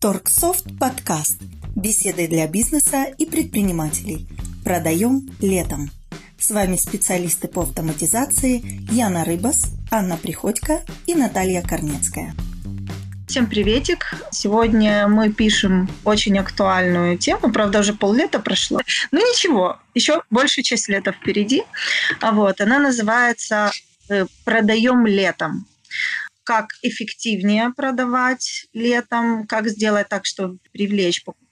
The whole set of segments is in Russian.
Торксофт подкаст. Беседы для бизнеса и предпринимателей. Продаем летом. С вами специалисты по автоматизации Яна Рыбас, Анна Приходько и Наталья Корнецкая. Всем приветик! Сегодня мы пишем очень актуальную тему, правда, уже поллета прошло. Ну ничего, еще большая часть лета впереди. Вот, она называется э, «Продаем летом» как эффективнее продавать летом, как сделать так, чтобы привлечь покупателей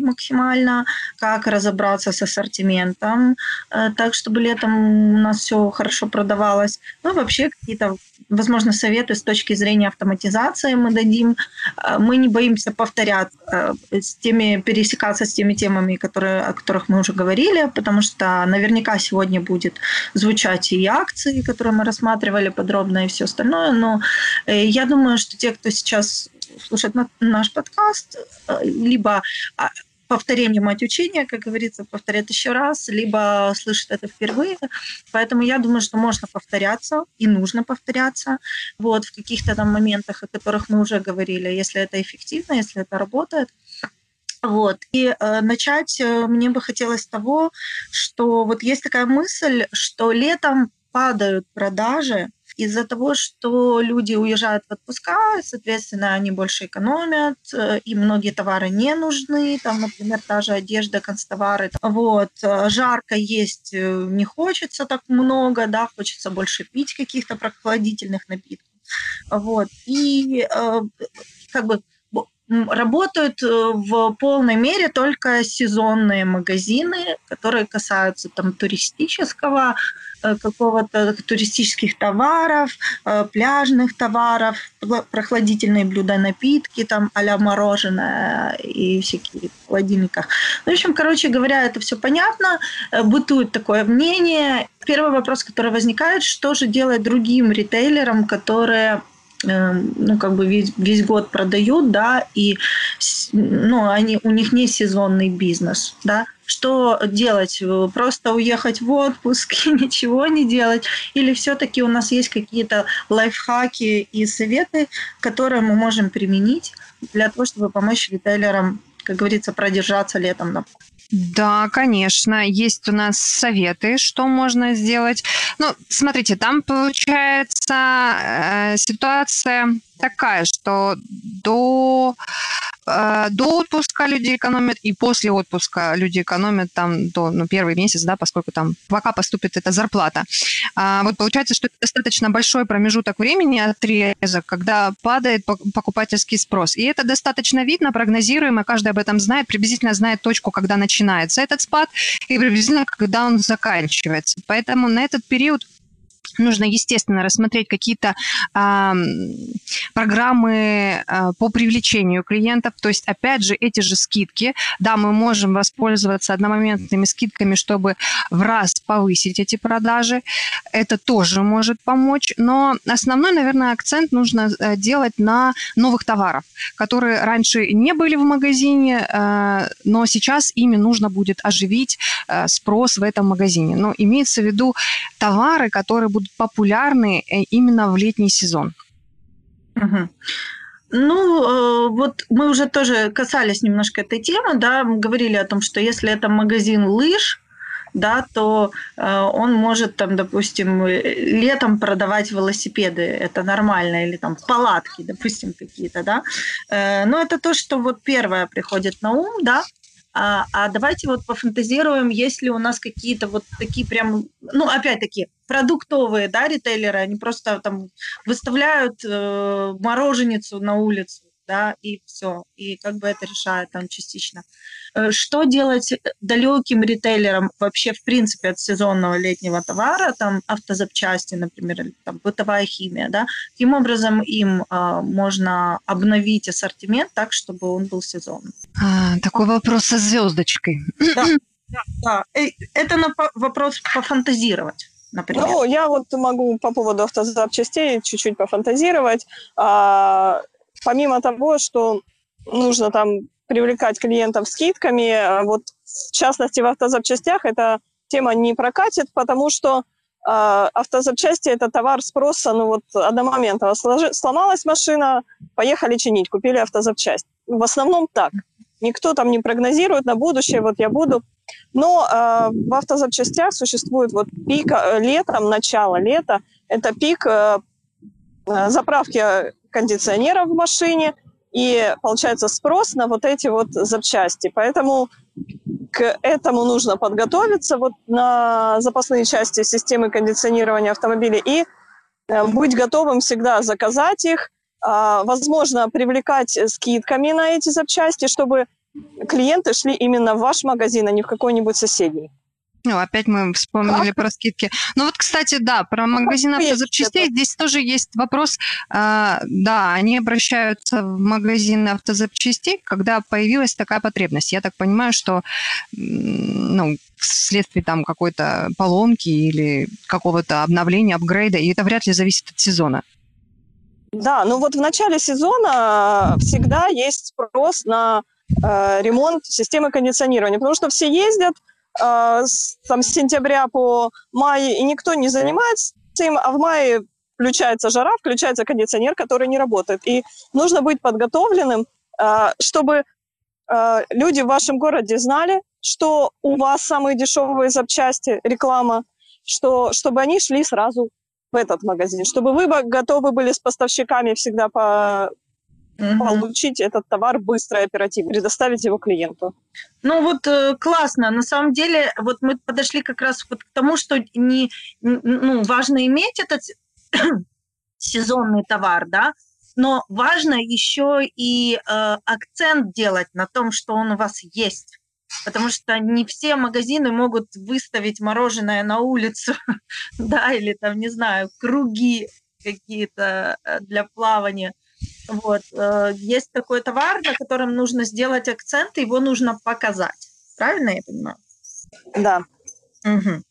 максимально, как разобраться с ассортиментом, э, так, чтобы летом у нас все хорошо продавалось. Ну, вообще какие-то, возможно, советы с точки зрения автоматизации мы дадим. Э, мы не боимся повторять э, с теми, пересекаться с теми темами, которые, о которых мы уже говорили, потому что наверняка сегодня будет звучать и акции, которые мы рассматривали подробно, и все остальное, но я думаю, что те, кто сейчас слушает наш подкаст, либо а, повторение мать учения, как говорится, повторять еще раз, либо слышит это впервые. Поэтому я думаю, что можно повторяться и нужно повторяться вот, в каких-то там моментах, о которых мы уже говорили, если это эффективно, если это работает. Вот. И э, начать э, мне бы хотелось того, что вот есть такая мысль, что летом падают продажи, из-за того, что люди уезжают в отпуска, соответственно, они больше экономят, э, и многие товары не нужны, там, например, та же одежда, констовары. Вот. Э, жарко есть э, не хочется так много, да, хочется больше пить каких-то прохладительных напитков. Вот. И как бы работают в полной мере только сезонные магазины, которые касаются там туристического Э, какого-то туристических товаров, э, пляжных товаров, прохладительные блюда, напитки, там а мороженое и всякие в холодильниках. В общем, короче говоря, это все понятно, э, бытует такое мнение. Первый вопрос, который возникает, что же делать другим ритейлерам, которые ну, как бы весь, весь год продают, да, и ну, они, у них не сезонный бизнес, да, что делать? Просто уехать в отпуск и ничего не делать? Или все-таки у нас есть какие-то лайфхаки и советы, которые мы можем применить для того, чтобы помочь ритейлерам, как говорится, продержаться летом на да, конечно, есть у нас советы, что можно сделать. Ну, смотрите, там получается э, ситуация такая, что до Э, до отпуска люди экономят, и после отпуска люди экономят там до ну, первый месяц, да, поскольку там пока поступит эта зарплата. А, вот получается, что это достаточно большой промежуток времени, отрезок, когда падает покупательский спрос. И это достаточно видно, прогнозируемо, каждый об этом знает, приблизительно знает точку, когда начинается этот спад, и приблизительно, когда он заканчивается. Поэтому на этот период нужно, естественно, рассмотреть какие-то э, программы э, по привлечению клиентов. То есть, опять же, эти же скидки. Да, мы можем воспользоваться одномоментными скидками, чтобы в раз повысить эти продажи. Это тоже может помочь. Но основной, наверное, акцент нужно э, делать на новых товарах, которые раньше не были в магазине, э, но сейчас ими нужно будет оживить э, спрос в этом магазине. Но имеется в виду товары, которые будут популярны э, именно в летний сезон? Угу. Ну, э, вот мы уже тоже касались немножко этой темы, да, говорили о том, что если это магазин лыж, да, то э, он может там, допустим, летом продавать велосипеды, это нормально, или там палатки, допустим, какие-то, да. но это то, что вот первое приходит на ум, да, а, а давайте вот пофантазируем, есть ли у нас какие-то вот такие прям, ну, опять-таки, продуктовые, да, ритейлеры, они просто там выставляют э, мороженицу на улицу, да, и все. И как бы это решает там частично. Э, что делать далеким ритейлерам вообще, в принципе, от сезонного летнего товара, там автозапчасти, например, или там бытовая химия, да? Каким образом им а, можно обновить ассортимент так, чтобы он был сезонным? А, такой вопрос со звездочкой. Да, да, да. Э, это на вопрос пофантазировать например? Ну, я вот могу по поводу автозапчастей чуть-чуть пофантазировать. А, помимо того, что нужно там привлекать клиентов скидками, а вот в частности в автозапчастях эта тема не прокатит, потому что э, автозапчасти это товар спроса, ну вот одномоментно. Сломалась машина, поехали чинить, купили автозапчасть. в основном так. Никто там не прогнозирует на будущее, вот я буду. Но э, в автозапчастях существует вот пик э, летом, начало лета. Это пик э, э, заправки кондиционера в машине и получается спрос на вот эти вот запчасти. Поэтому к этому нужно подготовиться вот на запасные части системы кондиционирования автомобиля и э, быть готовым всегда заказать их, а, возможно, привлекать скидками на эти запчасти, чтобы клиенты шли именно в ваш магазин, а не в какой-нибудь соседний. Ну, опять мы вспомнили про скидки. Ну вот, кстати, да, про магазин автозапчастей здесь тоже есть вопрос. А, да, они обращаются в магазин автозапчастей, когда появилась такая потребность. Я так понимаю, что ну, вследствие там какой-то поломки или какого-то обновления, апгрейда, и это вряд ли зависит от сезона. Да, ну вот в начале сезона всегда есть спрос на э, ремонт системы кондиционирования, потому что все ездят, э, с, там, с сентября по май, и никто не занимается им, а в мае включается жара, включается кондиционер, который не работает. И нужно быть подготовленным, э, чтобы э, люди в вашем городе знали, что у вас самые дешевые запчасти, реклама, что, чтобы они шли сразу в этот магазин, чтобы вы готовы были с поставщиками всегда по, угу. получить этот товар быстро и оперативно, предоставить его клиенту. Ну вот э, классно. На самом деле, вот мы подошли как раз вот к тому, что не, ну, важно иметь этот сезонный товар, да, но важно еще и э, акцент делать на том, что он у вас есть. Потому что не все магазины могут выставить мороженое на улицу, да, или там, не знаю, круги какие-то э, для плавания. Вот. Э, есть такой товар, на котором нужно сделать акцент, его нужно показать. Правильно я понимаю? Да. Угу.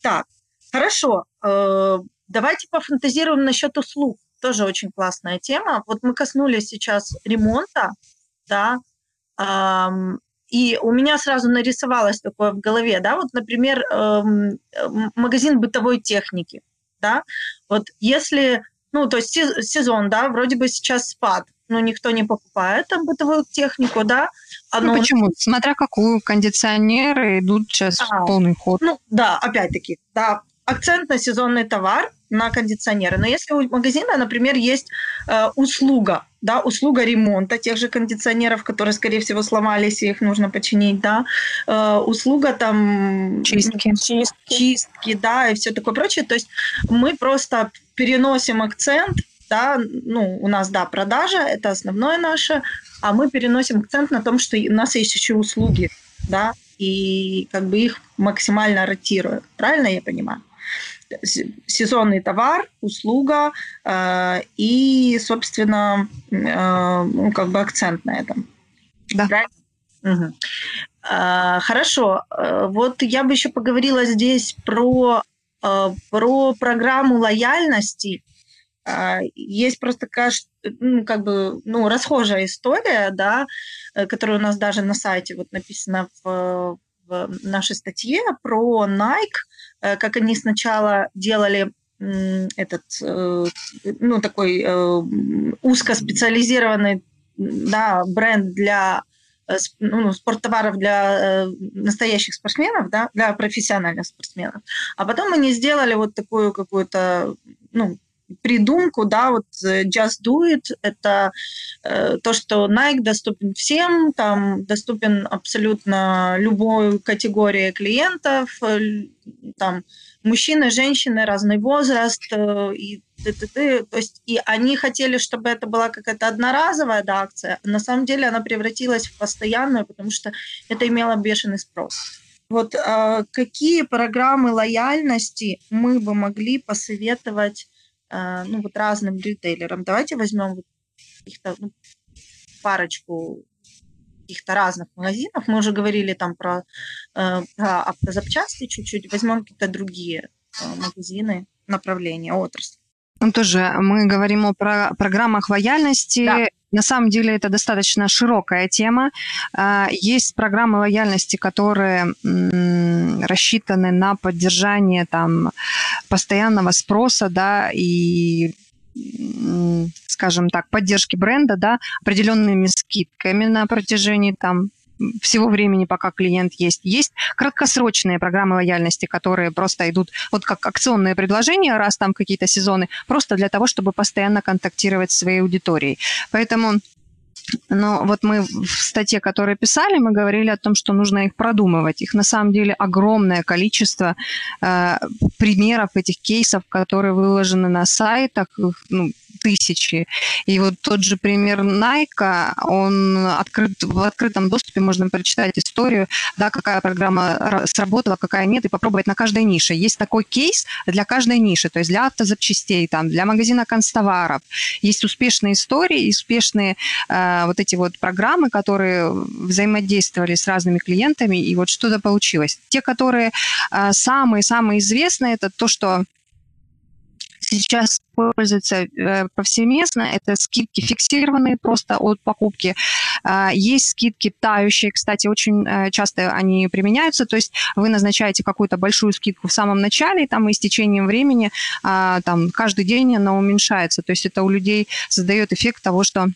Так, хорошо. Э, давайте пофантазируем насчет услуг. Тоже очень классная тема. Вот мы коснулись сейчас ремонта, да, и у меня сразу нарисовалось такое в голове, да, вот, например, эм, магазин бытовой техники, да, вот если ну, то есть сезон, да, вроде бы сейчас спад, но никто не покупает там бытовую технику, да. Оно... Ну, почему? Смотря какую, кондиционеры идут сейчас а, в полный ход. Ну, да, опять-таки, да, акцент на сезонный товар, на кондиционеры. Но если у магазина, например, есть э, услуга, да, услуга ремонта тех же кондиционеров, которые, скорее всего, сломались, и их нужно починить, да, э, услуга там... Чистки. Чистки, чистки, да, и все такое прочее. То есть мы просто переносим акцент, да, ну, у нас, да, продажа, это основное наше, а мы переносим акцент на том, что у нас есть еще услуги, да, и как бы их максимально ротируют. Правильно я понимаю? Сезонный товар, услуга э, и, собственно, э, ну, как бы акцент на этом. Да. Угу. Э, хорошо. Э, вот я бы еще поговорила здесь про, э, про программу лояльности. Э, есть просто такая, ну, как бы, ну, расхожая история, да, э, которая у нас даже на сайте вот написана в, в нашей статье про Nike, как они сначала делали этот, э, ну, такой э, узкоспециализированный да, бренд для ну, спорттоваров для настоящих спортсменов, да, для профессиональных спортсменов. А потом они сделали вот такую какую-то, ну, придумку, да, вот Just Do It, это э, то, что Nike доступен всем, там доступен абсолютно любой категории клиентов, э, там мужчины, женщины, разный возраст, э, и ты, ты, ты, то есть и они хотели, чтобы это была какая-то одноразовая да, акция, на самом деле она превратилась в постоянную, потому что это имело бешеный спрос. Вот э, какие программы лояльности мы бы могли посоветовать ну, вот разным ритейлерам. Давайте возьмем каких-то ну, парочку каких-то разных магазинов. Мы уже говорили там про, э, про автозапчасти чуть-чуть. Возьмем какие-то другие э, магазины, направления, отрасли. Ну, тоже мы говорим о про программах лояльности. Да. На самом деле это достаточно широкая тема. А, есть программы лояльности, которые рассчитаны на поддержание там, постоянного спроса, да, и скажем так, поддержки бренда, да, определенными скидками на протяжении там всего времени, пока клиент есть. Есть краткосрочные программы лояльности, которые просто идут вот как акционные предложения, раз там какие-то сезоны, просто для того, чтобы постоянно контактировать с своей аудиторией. Поэтому но вот мы в статье, которую писали, мы говорили о том, что нужно их продумывать. Их на самом деле огромное количество э, примеров этих кейсов, которые выложены на сайтах. Ну, тысячи. И вот тот же пример Nike, он открыт, в открытом доступе можно прочитать историю, да, какая программа сработала, какая нет, и попробовать на каждой нише. Есть такой кейс для каждой ниши, то есть для автозапчастей, там, для магазина констоваров. Есть успешные истории, успешные э, вот эти вот программы, которые взаимодействовали с разными клиентами, и вот что-то получилось. Те, которые э, самые-самые известные, это то, что сейчас пользуются э, повсеместно. Это скидки фиксированные просто от покупки. А, есть скидки тающие, кстати, очень э, часто они применяются. То есть вы назначаете какую-то большую скидку в самом начале, там и с течением времени а, там, каждый день она уменьшается. То есть это у людей создает эффект того, что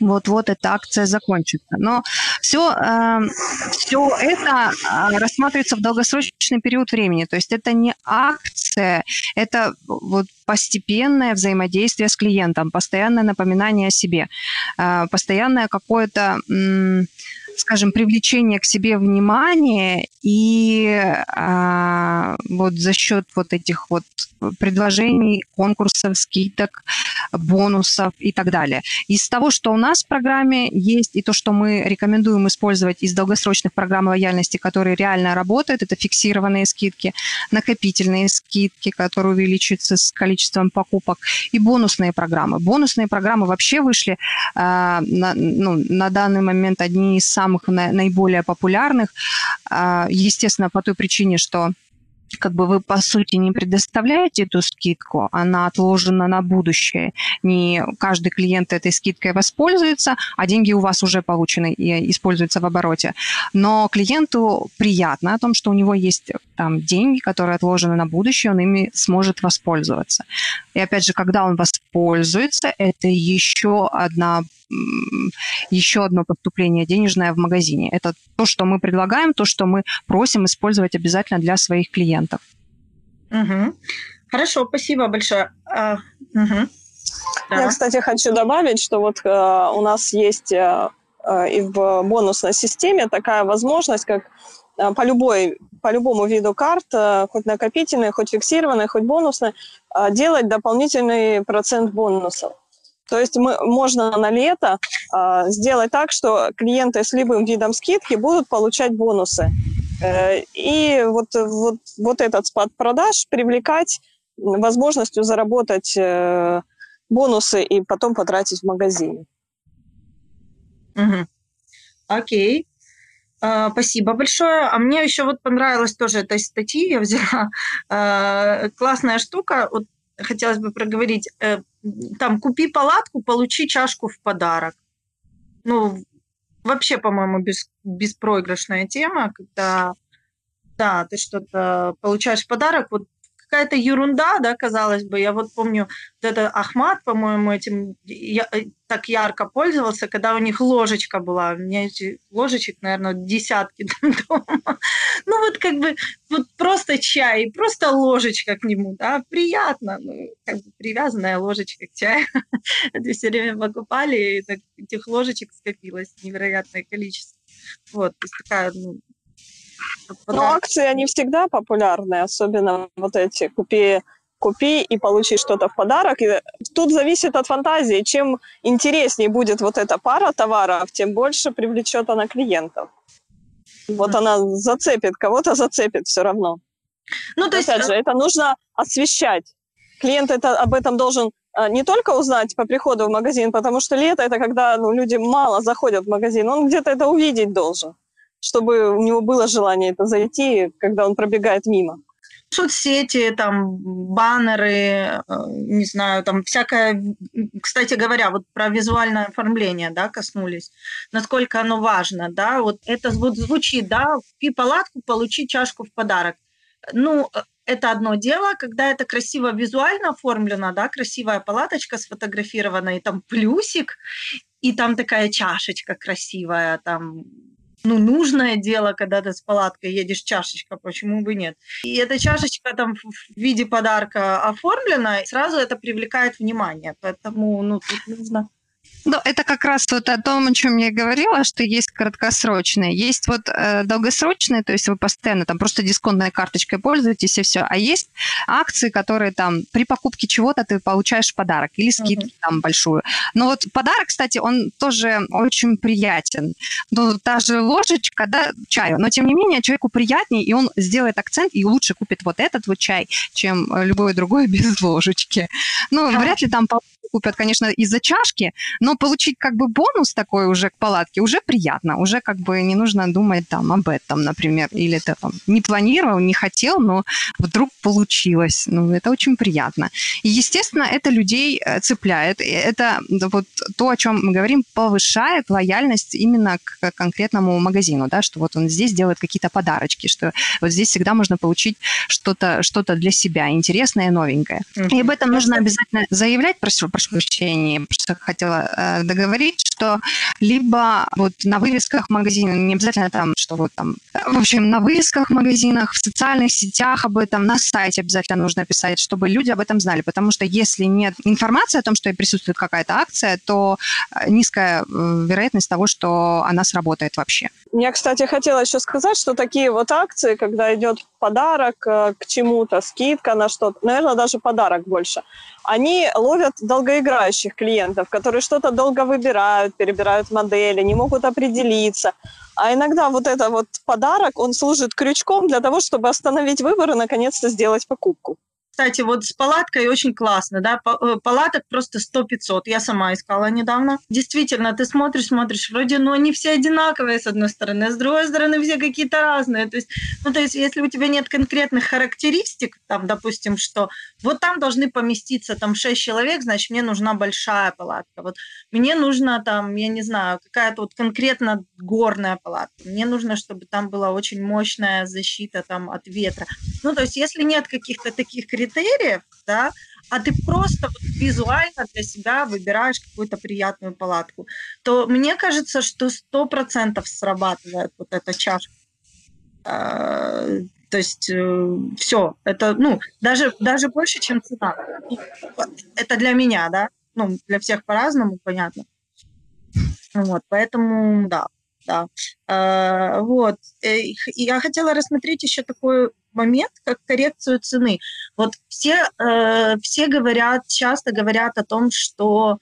вот-вот эта акция закончится. Но все, эм, все это э, рассматривается в долгосрочный период времени. То есть это не акция, это вот постепенное взаимодействие с клиентом, постоянное напоминание о себе, э, постоянное какое-то... Скажем, привлечение к себе внимания и а, вот за счет вот этих вот предложений, конкурсов, скидок, бонусов и так далее. Из того, что у нас в программе есть, и то, что мы рекомендуем использовать из долгосрочных программ лояльности, которые реально работают, это фиксированные скидки, накопительные скидки, которые увеличиваются с количеством покупок, и бонусные программы. Бонусные программы вообще вышли э, на, ну, на данный момент одни из самых на, наиболее популярных, э, естественно, по той причине, что как бы вы, по сути, не предоставляете эту скидку, она отложена на будущее. Не каждый клиент этой скидкой воспользуется, а деньги у вас уже получены и используются в обороте. Но клиенту приятно о том, что у него есть там деньги, которые отложены на будущее, он ими сможет воспользоваться. И опять же, когда он воспользуется, это еще одна еще одно поступление денежное в магазине. Это то, что мы предлагаем, то, что мы просим использовать обязательно для своих клиентов. Угу. Хорошо, спасибо большое. А, угу. Да. Я, кстати, хочу добавить, что вот э, у нас есть э, э и в бонусной системе такая возможность, как э, по любой по любому виду карт, э, хоть накопительные, хоть фиксированные, хоть бонусные, э, делать дополнительный процент бонусов. То есть мы, можно на лето э, сделать так, что клиенты с любым видом скидки будут получать бонусы. Э, и вот, вот, вот этот спад продаж привлекать возможностью заработать э, бонусы и потом потратить в магазине. Угу. Окей. Uh, спасибо большое. А мне еще вот понравилась тоже эта статья, я взяла. Классная штука. Вот хотелось бы проговорить, э, там, купи палатку, получи чашку в подарок. Ну, вообще, по-моему, без, беспроигрышная тема, когда, да, ты что-то получаешь в подарок, вот какая-то ерунда, да, казалось бы. Я вот помню, вот это Ахмат, по-моему, этим я, э, так ярко пользовался, когда у них ложечка была. У меня эти ложечек, наверное, десятки там дома. Ну вот как бы вот просто чай, просто ложечка к нему, да, приятно. Ну, как бы привязанная ложечка к чаю. Это все время покупали, и этих ложечек скопилось невероятное количество. Вот, то есть такая ну, но акции, они всегда популярны, особенно вот эти «купи, купи и получи что-то в подарок». И тут зависит от фантазии. Чем интереснее будет вот эта пара товаров, тем больше привлечет она клиентов. Вот она зацепит, кого-то зацепит все равно. Ну, то есть... Опять же, это нужно освещать. Клиент это, об этом должен а, не только узнать по приходу в магазин, потому что лето это когда ну, люди мало заходят в магазин, он где-то это увидеть должен чтобы у него было желание это зайти, когда он пробегает мимо. Соцсети, там, баннеры, э, не знаю, там всякое... Кстати говоря, вот про визуальное оформление, да, коснулись. Насколько оно важно, да, вот это вот звучит, да, купи палатку, получи чашку в подарок. Ну, это одно дело, когда это красиво визуально оформлено, да, красивая палаточка сфотографирована, и там плюсик, и там такая чашечка красивая, там ну, нужное дело, когда ты с палаткой едешь, чашечка, почему бы нет. И эта чашечка там в виде подарка оформлена, и сразу это привлекает внимание. Поэтому, ну, тут нужно ну, это как раз вот о том, о чем я говорила, что есть краткосрочные, есть вот э, долгосрочные, то есть вы постоянно там просто дисконтной карточкой пользуетесь и все, а есть акции, которые там при покупке чего-то ты получаешь подарок или скидку uh-huh. там большую. Но вот подарок, кстати, он тоже очень приятен. Ну, та же ложечка, да, чаю, но тем не менее человеку приятнее, и он сделает акцент и лучше купит вот этот вот чай, чем любой другой без ложечки. Ну, вряд ли там купят, конечно, из-за чашки, но получить как бы бонус такой уже к палатке уже приятно, уже как бы не нужно думать там об этом, например, или ты там не планировал, не хотел, но вдруг получилось. Ну, это очень приятно. И, естественно, это людей э, цепляет. Это вот то, о чем мы говорим, повышает лояльность именно к конкретному магазину, да, что вот он здесь делает какие-то подарочки, что вот здесь всегда можно получить что-то что для себя интересное и новенькое. Mm-hmm. И об этом нужно обязательно заявлять, прошу, прошу прощения, просто хотела э, договорить, что либо вот на вывесках магазина, не обязательно там, что вот там, в общем, на вывесках магазинах, в социальных сетях об этом, на сайте обязательно нужно писать, чтобы люди об этом знали, потому что если нет информации о том, что присутствует какая-то акция, то э, низкая э, вероятность того, что она сработает вообще. Я, кстати, хотела еще сказать, что такие вот акции, когда идет подарок к чему-то, скидка на что-то, наверное, даже подарок больше, они ловят долгоиграющих клиентов, которые что-то долго выбирают, перебирают модели, не могут определиться. А иногда вот это вот подарок, он служит крючком для того, чтобы остановить выбор и наконец-то сделать покупку. Кстати, вот с палаткой очень классно, да, э, палаток просто 100-500. Я сама искала недавно. Действительно, ты смотришь, смотришь, вроде, ну, они все одинаковые, с одной стороны, с другой стороны, все какие-то разные. То есть, ну, то есть, если у тебя нет конкретных характеристик, там, допустим, что вот там должны поместиться там 6 человек, значит, мне нужна большая палатка. Вот мне нужно там, я не знаю, какая-то вот конкретно горная палатка. Мне нужно, чтобы там была очень мощная защита там от ветра. Ну, то есть, если нет каких-то таких критериев, критериев, да, а ты просто вот визуально для себя выбираешь какую-то приятную палатку, то мне кажется, что сто процентов срабатывает вот эта чашка. А, то есть э, все, это, ну, даже, даже больше, чем цена. Это для меня, да? Ну, для всех по-разному, понятно. Вот, поэтому, да, да. А, вот. Э, я хотела рассмотреть еще такой момент, как коррекцию цены. Вот все, э, все говорят, часто говорят о том, что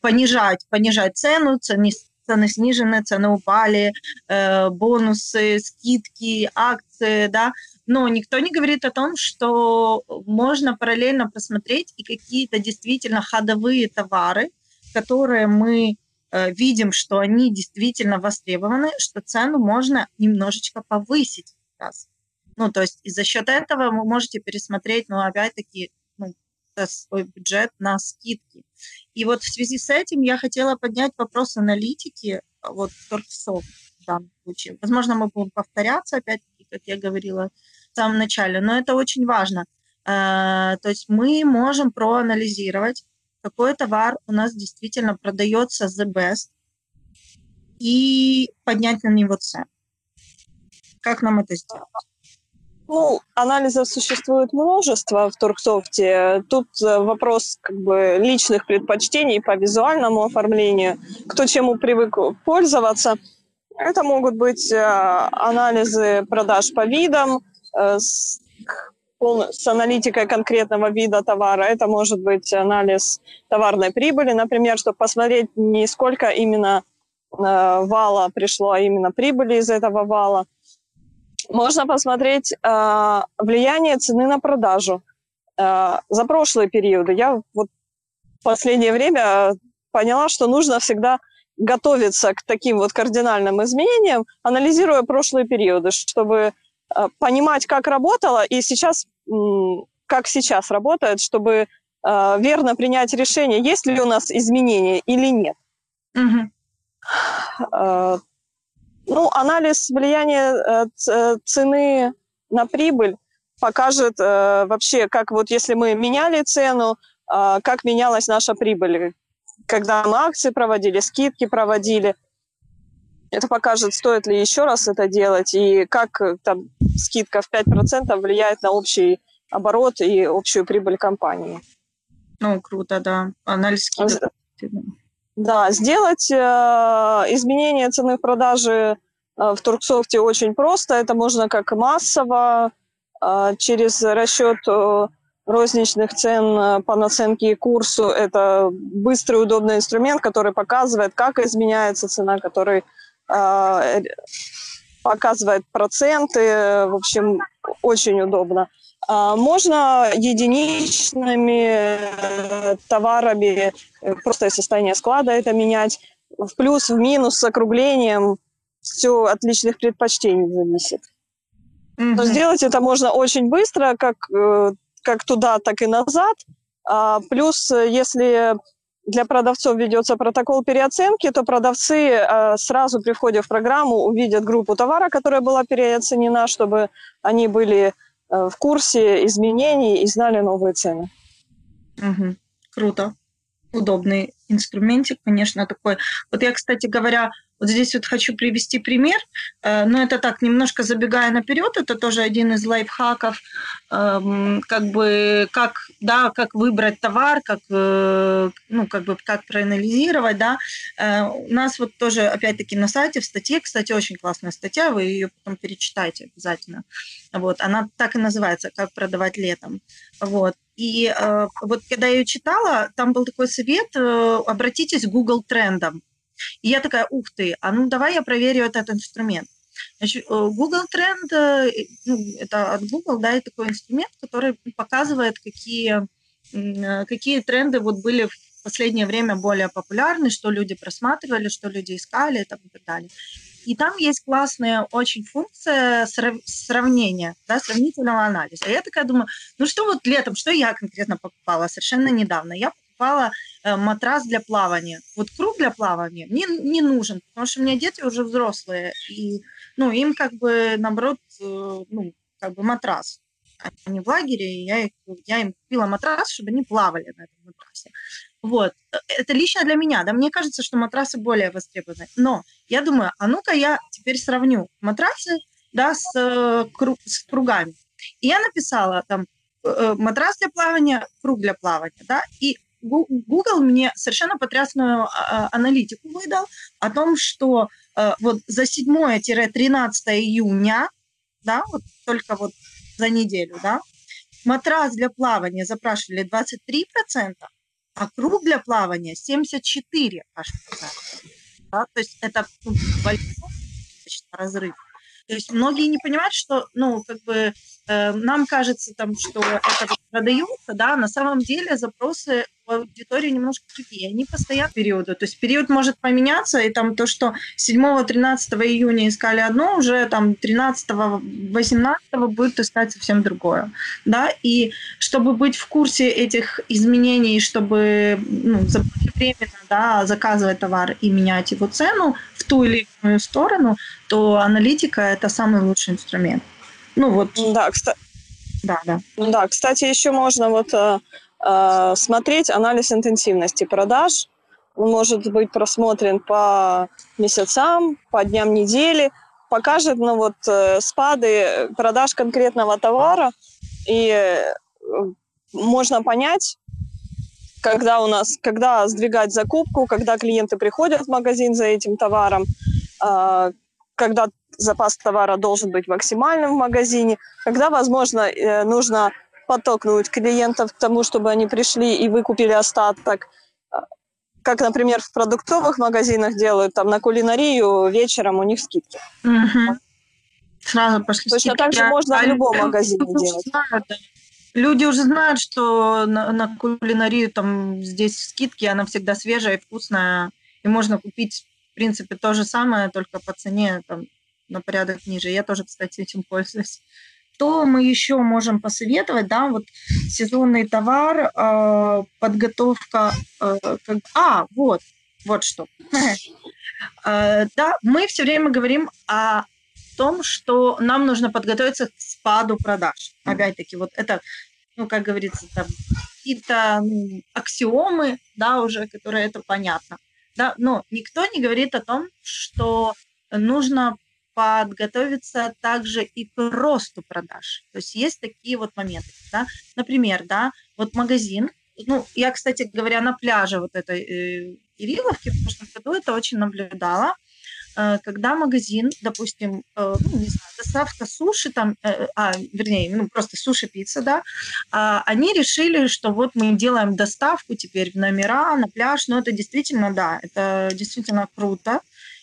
понижать, понижать цену, цены, цены снижены, цены упали, э, бонусы, скидки, акции, да, но никто не говорит о том, что можно параллельно посмотреть и какие-то действительно ходовые товары, которые мы видим, что они действительно востребованы, что цену можно немножечко повысить. Раз. Ну, то есть и за счет этого вы можете пересмотреть, ну, опять-таки, ну, свой бюджет на скидки. И вот в связи с этим я хотела поднять вопрос аналитики, вот торгсов в данном случае. Возможно, мы будем повторяться, опять-таки, как я говорила в самом начале, но это очень важно. Э, то есть мы можем проанализировать, какой товар у нас действительно продается the best, и поднять на него цену. Как нам это сделать? Ну, анализов существует множество в Турксофте. Тут э, вопрос как бы личных предпочтений по визуальному оформлению, кто чему привык пользоваться. Это могут быть э, анализы продаж по видам, э, с, аналитикой конкретного вида товара. Это может быть анализ товарной прибыли, например, чтобы посмотреть не сколько именно вала пришло, а именно прибыли из этого вала – можно посмотреть э, влияние цены на продажу э, за прошлые периоды. Я вот в последнее время поняла, что нужно всегда готовиться к таким вот кардинальным изменениям, анализируя прошлые периоды, чтобы э, понимать, как работало и сейчас, э, как сейчас работает, чтобы э, верно принять решение, есть ли у нас изменения или нет. Угу. Э, ну, анализ влияния э, э, цены на прибыль покажет э, вообще, как вот если мы меняли цену, э, как менялась наша прибыль, когда мы акции проводили, скидки проводили. Это покажет, стоит ли еще раз это делать и как э, там скидка в 5% влияет на общий оборот и общую прибыль компании. Ну, круто, да. Анализ скидок. Да, сделать э, изменение цены в продаже э, в Турксофте очень просто. Это можно как массово, э, через расчет э, розничных цен по наценке и курсу. Это быстрый, удобный инструмент, который показывает, как изменяется цена, который показывает проценты. В общем, очень удобно. А, можно единичными э, товарами, э, просто состояние склада это менять. В плюс, в минус, с округлением. Все от личных предпочтений зависит. Mm-hmm. Но сделать это можно очень быстро, как, э, как туда, так и назад. А, плюс, если для продавцов ведется протокол переоценки, то продавцы сразу при входе в программу увидят группу товара, которая была переоценена, чтобы они были Э, в курсе изменений и знали новые цены. Угу. Круто. Удобный инструментик, конечно, такой. Вот я, кстати говоря, вот здесь вот хочу привести пример, э, но это так, немножко забегая наперед, это тоже один из лайфхаков, эм, как бы, как, да, как выбрать товар, как, э, ну, как бы, как проанализировать, да. Э, у нас вот тоже, опять-таки, на сайте, в статье, кстати, очень классная статья, вы ее потом перечитайте обязательно. Вот, она так и называется «Как продавать летом». Вот. И вот когда я ее читала, там был такой совет, обратитесь к Google трендам. И я такая, ух ты, а ну давай я проверю этот инструмент. Значит, э, Google Trend, э, ну, это от Google, да, это такой инструмент, который показывает, какие, э, какие тренды вот были в последнее время более популярны, что люди просматривали, что люди искали и так далее. И там есть классная очень функция сравнения, да, сравнительного анализа. И я такая думаю, ну что вот летом, что я конкретно покупала совершенно недавно? Я покупала э, матрас для плавания. Вот круг для плавания мне не нужен, потому что у меня дети уже взрослые, и ну, им как бы, наоборот, э, ну, как бы матрас. Они в лагере, и я, я им купила матрас, чтобы они плавали на этом матрасе. Вот. Это лично для меня, да, мне кажется, что матрасы более востребованы. Но я думаю, а ну-ка я теперь сравню матрасы, да, с, э, круг, с кругами. И я написала там матрас для плавания, круг для плавания, да, и Google мне совершенно потрясную а, аналитику выдал о том, что э, вот за 7-13 июня, да, вот только вот за неделю, да, матрас для плавания запрашивали 23%, а круг для плавания 74 аж да, то есть это ну, большой разрыв. То есть многие не понимают, что, ну, как бы э, нам кажется, там, что это продается, да, на самом деле запросы аудитории немножко другие, они постоянно периоды, то есть период может поменяться, и там то, что 7-13 июня искали одно, уже там 13-18 будет искать совсем другое, да, и чтобы быть в курсе этих изменений, чтобы, ну, временно, да, заказывать товар и менять его цену в ту или иную сторону, то аналитика – это самый лучший инструмент. Ну вот. Да, кстати, да, да. Да, кстати, еще можно вот э, смотреть анализ интенсивности продаж. Он может быть просмотрен по месяцам, по дням недели, покажет ну, вот, э, спады продаж конкретного товара, и э, можно понять, когда у нас, когда сдвигать закупку, когда клиенты приходят в магазин за этим товаром, э, когда запас товара должен быть максимальным в магазине, когда, возможно, э, нужно подтолкнуть клиентов к тому, чтобы они пришли и выкупили остаток. Как, например, в продуктовых магазинах делают, там на кулинарию вечером у них скидки. Угу. Сразу пошли Точно так же можно а в любом магазине делать. Знают, Люди уже знают, что на, на кулинарию там здесь скидки, она всегда свежая и вкусная, и можно купить, в принципе, то же самое, только по цене там, на порядок ниже. Я тоже, кстати, этим пользуюсь. Что мы еще можем посоветовать? Да, вот сезонный товар, э, подготовка... Э, как... А, вот, вот что. Э, да, мы все время говорим о том, что нам нужно подготовиться к спаду продаж. Опять-таки, вот это, ну, как говорится, там какие-то ну, аксиомы, да, уже, которые это понятно. Да, но никто не говорит о том, что нужно подготовиться также и к росту продаж. То есть есть такие вот моменты, да. Например, да, вот магазин, ну, я, кстати говоря, на пляже вот этой э, Кирилловки в прошлом году это очень наблюдала, э, когда магазин, допустим, э, ну, не знаю, доставка суши, там, э, а, вернее, ну, просто суши-пицца, да, а, они решили, что вот мы делаем доставку теперь в номера, на пляж, но это действительно, да, это действительно круто.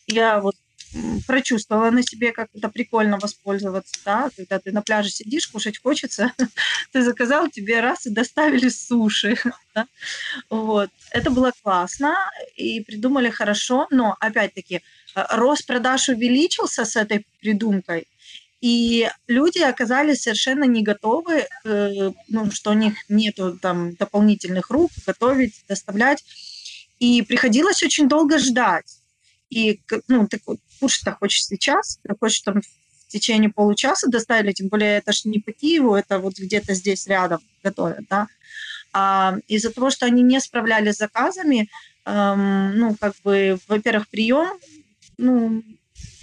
Я вот прочувствовала на себе, как это прикольно воспользоваться, да, когда ты на пляже сидишь, кушать хочется, ты заказал, тебе раз и доставили суши, да? вот. Это было классно и придумали хорошо, но опять-таки э, рост продаж увеличился с этой придумкой, и люди оказались совершенно не готовы, э, ну, что у них нету там дополнительных рук готовить, доставлять, и приходилось очень долго ждать. И ну, ты кушать-то хочешь сейчас, ты хочешь там в течение получаса доставили, тем более это же не по Киеву, это вот где-то здесь рядом готовят, да. А из-за того, что они не справлялись с заказами, эм, ну, как бы, во-первых, прием, ну,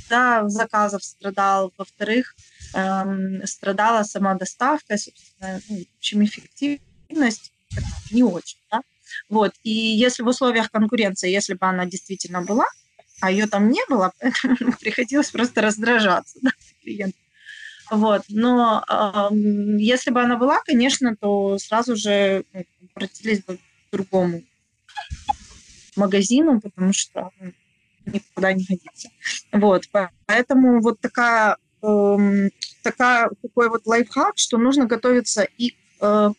да, заказов страдал, во-вторых, эм, страдала сама доставка, собственно, ну, в общем, эффективность не очень, да. Вот, и если в условиях конкуренции, если бы она действительно была, а ее там не было, поэтому приходилось просто раздражаться да, клиент. Вот. Но э, если бы она была, конечно, то сразу же ну, обратились бы к другому магазину, потому что ну, никуда не годится. Вот. Поэтому вот такая, э, такая, такой вот лайфхак, что нужно готовиться и к э,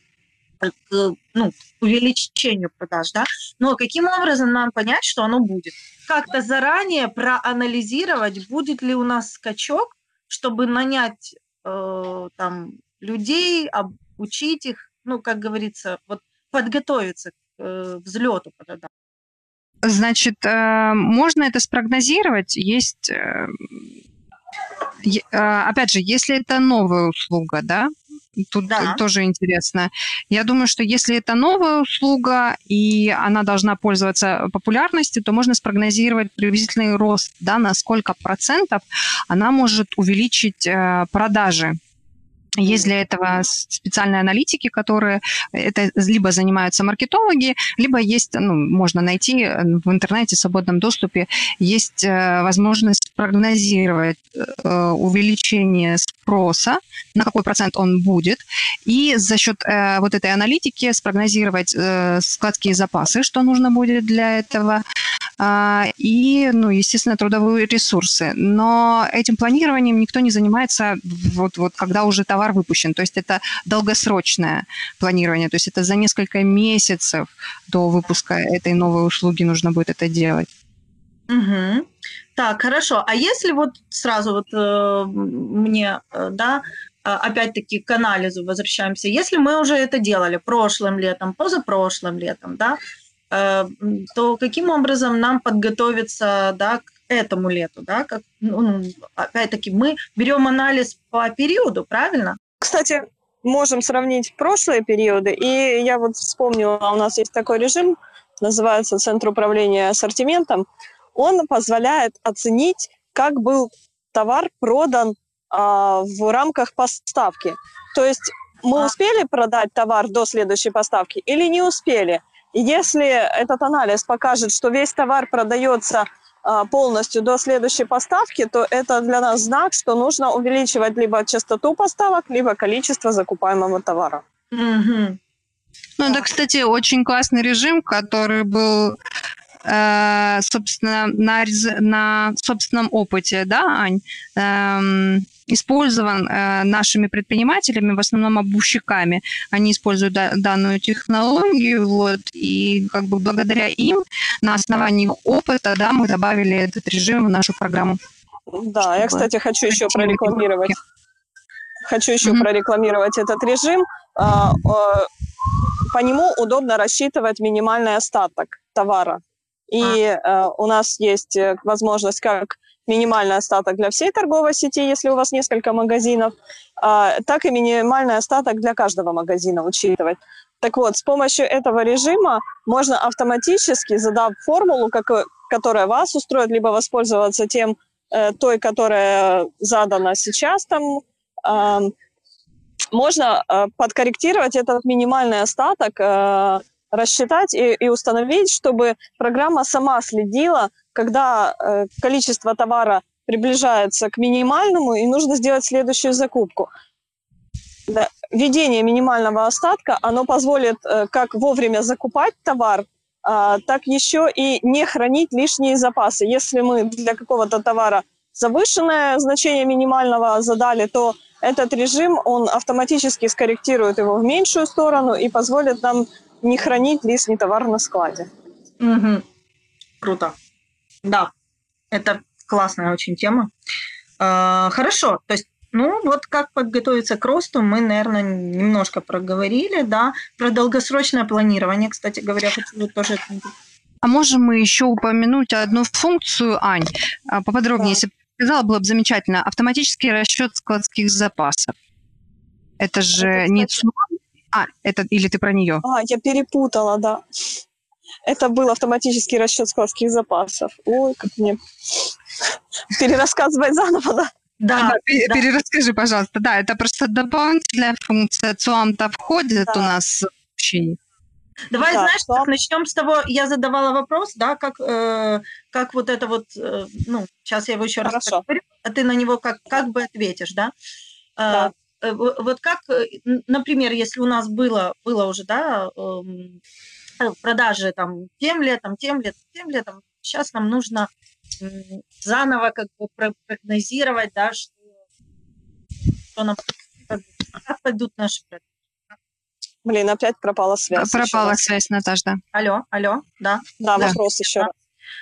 к ну, увеличению продаж, да. Но каким образом нам понять, что оно будет? Как-то заранее проанализировать, будет ли у нас скачок, чтобы нанять э, там людей, обучить их, ну, как говорится, вот подготовиться к э, взлету продаж. Значит, э, можно это спрогнозировать. Есть, э, э, опять же, если это новая услуга, да, Тут да. тоже интересно. Я думаю, что если это новая услуга, и она должна пользоваться популярностью, то можно спрогнозировать приблизительный рост, да, на сколько процентов она может увеличить э, продажи есть для этого специальные аналитики, которые это либо занимаются маркетологи, либо есть, ну, можно найти э, в интернете в свободном доступе, есть э, возможность прогнозировать э, увеличение спроса, на какой процент он будет, и за счет вот этой аналитики спрогнозировать складские запасы, что нужно будет для этого, и, ну, естественно, трудовые ресурсы. Но этим планированием никто не занимается вот, вот когда уже товар выпущен. То есть это долгосрочное планирование, то есть это за несколько месяцев до выпуска этой новой услуги нужно будет это делать. Угу. Так, хорошо. А если вот сразу вот э, мне, э, да, а, опять-таки к анализу возвращаемся. Если мы уже это делали прошлым летом, позапрошлым летом, да, то каким образом нам подготовиться да, к этому лету? Да? Как, ну, ну, опять-таки, мы берем анализ по периоду, правильно? Кстати, можем сравнить прошлые периоды. И я вот вспомнила, у нас есть такой режим, называется Центр управления ассортиментом. Он позволяет оценить, как был товар продан а, в рамках поставки. То есть мы а. успели продать товар до следующей поставки или не успели – и если этот анализ покажет, что весь товар продается а, полностью до следующей поставки, то это для нас знак, что нужно увеличивать либо частоту поставок, либо количество закупаемого товара. Угу. Ну, это, кстати, очень классный режим, который был, э, собственно, на, на собственном опыте, да, Ань? Эм, использован э, нашими предпринимателями, в основном обувщиками. Они используют да, данную технологию, вот, и как бы благодаря им на основании опыта, да, мы добавили этот режим в нашу программу. Да, я, кстати, хочу еще прорекламировать. Хочу еще mm-hmm. прорекламировать этот режим. А, а, по нему удобно рассчитывать минимальный остаток товара. И а. у нас есть э, возможность как минимальный остаток для всей торговой сети, если у вас несколько магазинов, а, так и минимальный остаток для каждого магазина учитывать. Так вот, с помощью этого режима можно автоматически, задав формулу, которая вас устроит, либо воспользоваться тем, э, той, которая задана сейчас там, можно э, подкорректировать этот минимальный остаток, э, рассчитать и, и установить, чтобы программа сама следила, когда э, количество товара приближается к минимальному, и нужно сделать следующую закупку. Да. Введение минимального остатка, оно позволит э, как вовремя закупать товар, э, так еще и не хранить лишние запасы. Если мы для какого-то товара завышенное значение минимального задали, то этот режим, он автоматически скорректирует его в меньшую сторону и позволит нам не хранить лишний товар на складе. Угу. Круто. Да, это классная очень тема. А, хорошо, то есть ну, вот как подготовиться к росту, мы, наверное, немножко проговорили, да. Про долгосрочное планирование, кстати говоря, хочу тоже... А можем мы еще упомянуть одну функцию, Ань, а, поподробнее, да. если бы сказала, было бы замечательно. Автоматический расчет складских запасов. Это же это, не А, это или ты про нее? А, я перепутала, да. Это был автоматический расчет складских запасов. Ой, как мне перерассказывать заново, да? Да, да, да, перерасскажи, пожалуйста. Да, это просто дополнительная функция ЦУАМ-то входит да. у нас в общении. Давай, да, знаешь, что? так, начнем с того, я задавала вопрос, да, как, э, как вот это вот, э, ну, сейчас я его еще Хорошо. раз повторю, а ты на него как, как бы ответишь, да? да. Э, вот как, э, например, если у нас было, было уже, да, эм, э, продажи там тем летом, тем летом, тем летом, сейчас нам нужно заново как бы прогнозировать, да, что, что нам как, пойдут наши продажи. Блин, опять пропала связь. Пропала связь, Наташа, да. Алло, алло, да. Да, да. вопрос еще да. раз.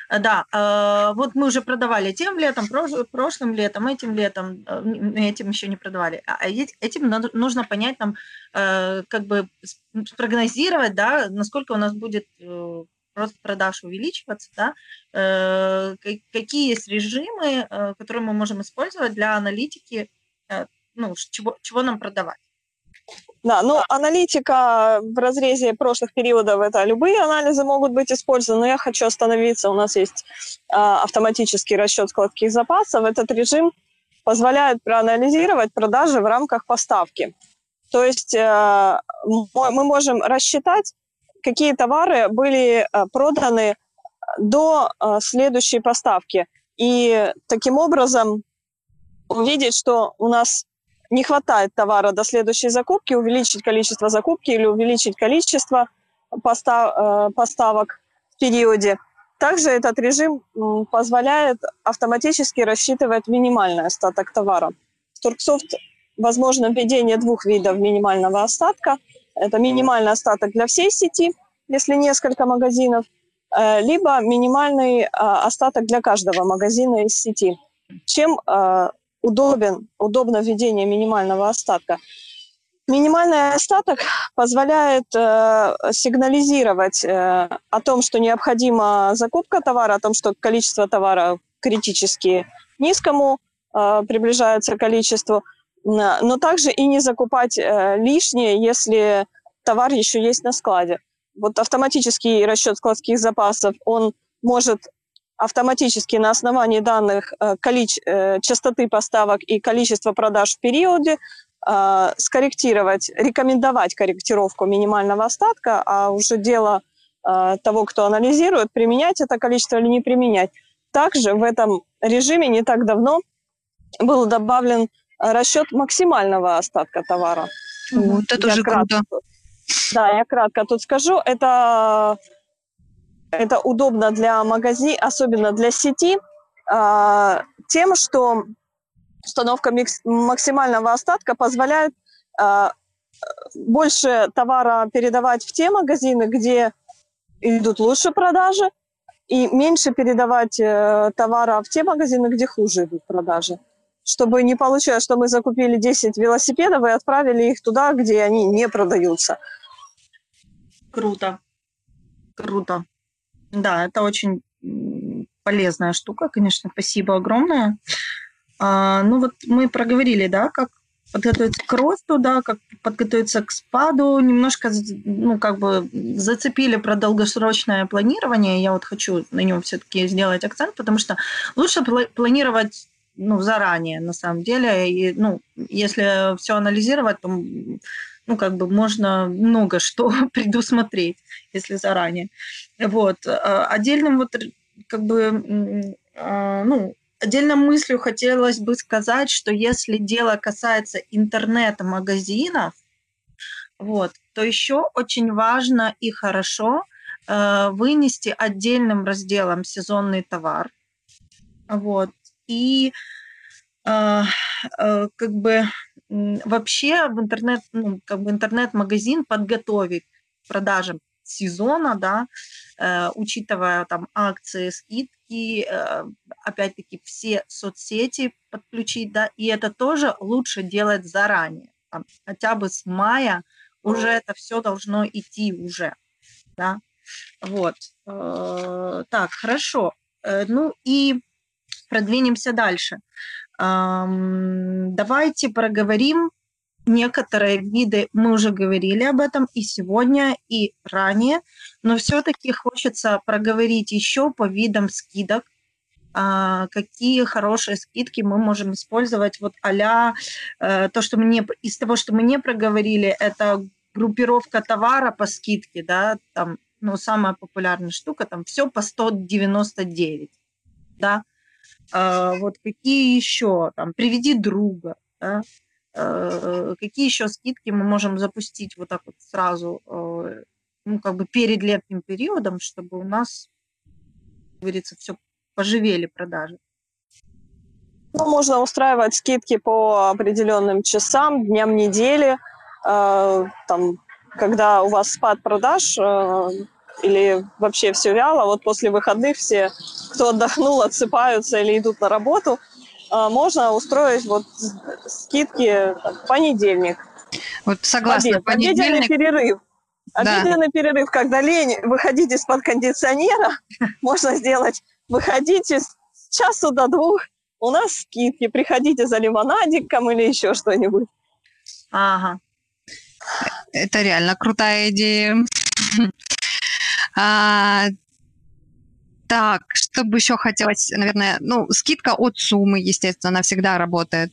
Э, да, э, вот мы уже продавали тем летом, прошлым летом, этим летом, э, этим еще не продавали. А этим нужно понять нам, как бы прогнозировать, да, насколько у нас будет рост продаж увеличиваться, да, какие есть режимы, которые мы можем использовать для аналитики, ну, чего, чего нам продавать. Да, ну, аналитика в разрезе прошлых периодов, это любые анализы могут быть использованы, но я хочу остановиться. У нас есть э, автоматический расчет складских запасов. Этот режим позволяет проанализировать продажи в рамках поставки. То есть э, мы можем рассчитать, какие товары были э, проданы до э, следующей поставки. И таким образом увидеть, что у нас не хватает товара до следующей закупки, увеличить количество закупки или увеличить количество постав, э, поставок в периоде. Также этот режим позволяет автоматически рассчитывать минимальный остаток товара. В Турксофт возможно введение двух видов минимального остатка. Это минимальный остаток для всей сети, если несколько магазинов, э, либо минимальный э, остаток для каждого магазина из сети. Чем удобен, удобно введение минимального остатка. Минимальный остаток позволяет э, сигнализировать э, о том, что необходима закупка товара, о том, что количество товара критически низкому э, приближается количеству, но также и не закупать э, лишнее, если товар еще есть на складе. Вот автоматический расчет складских запасов, он может автоматически на основании данных э, количе... Э, частоты поставок и количества продаж в периоде э, скорректировать, рекомендовать корректировку минимального остатка, а уже дело того, кто анализирует, применять это количество или не применять. Также в этом режиме не так давно был добавлен расчет максимального остатка товара. Вот это тоже круто. Да, я кратко тут скажу. Это это удобно для магазина, особенно для сети, а, тем, что установка максимального остатка позволяет а, больше товара передавать в те магазины, где идут лучше продажи, и меньше передавать э, товара в те магазины, где хуже идут продажи. Чтобы не получилось, что мы закупили 10 велосипедов и отправили их туда, где они не продаются. Круто. Круто. Да, это очень полезная штука, конечно, спасибо огромное. А, ну вот мы проговорили, да, как подготовиться к росту, да, как подготовиться к спаду, немножко, ну, как бы зацепили про долгосрочное планирование. Я вот хочу на нем все-таки сделать акцент, потому что лучше планировать ну, заранее, на самом деле. И, ну, если все анализировать, то ну, как бы можно много что предусмотреть, если заранее. Вот. А отдельным вот как бы, а, ну, отдельно мыслью хотелось бы сказать, что если дело касается интернет-магазинов, вот, то еще очень важно и хорошо э, вынести отдельным разделом сезонный товар. Вот. И э, э, как бы вообще в интернет, ну, как бы интернет-магазин подготовить к продажам сезона, да, э, учитывая там акции, скидки, э, опять-таки все соцсети подключить, да, и это тоже лучше делать заранее, там, хотя бы с мая уже это все должно идти уже, да, вот. Э, так, хорошо. Э, ну и продвинемся дальше. Давайте проговорим некоторые виды, мы уже говорили об этом и сегодня, и ранее, но все-таки хочется проговорить еще по видам скидок, а, какие хорошие скидки мы можем использовать. Вот а то, что мы не, из того, что мы не проговорили, это группировка товара по скидке, да, там, ну, самая популярная штука, там все по 199, да, вот какие еще, там, приведи друга, да, а, какие еще скидки мы можем запустить вот так вот сразу, а, ну, как бы перед летним периодом, чтобы у нас, как говорится, все поживели продажи. Ну, можно устраивать скидки по определенным часам, дням недели, э, там, когда у вас спад продаж, э, или вообще все вяло, вот после выходных все, кто отдохнул, отсыпаются или идут на работу, а, можно устроить вот скидки в понедельник. Вот согласна, Обед, понедельник... Обеденный перерыв. Обеденный да. перерыв, когда лень выходить из-под кондиционера, можно сделать, выходите с часу до двух, у нас скидки, приходите за лимонадиком или еще что-нибудь. Ага. Это реально крутая идея. А, так, что бы еще хотелось, наверное, ну, скидка от суммы, естественно, она всегда работает.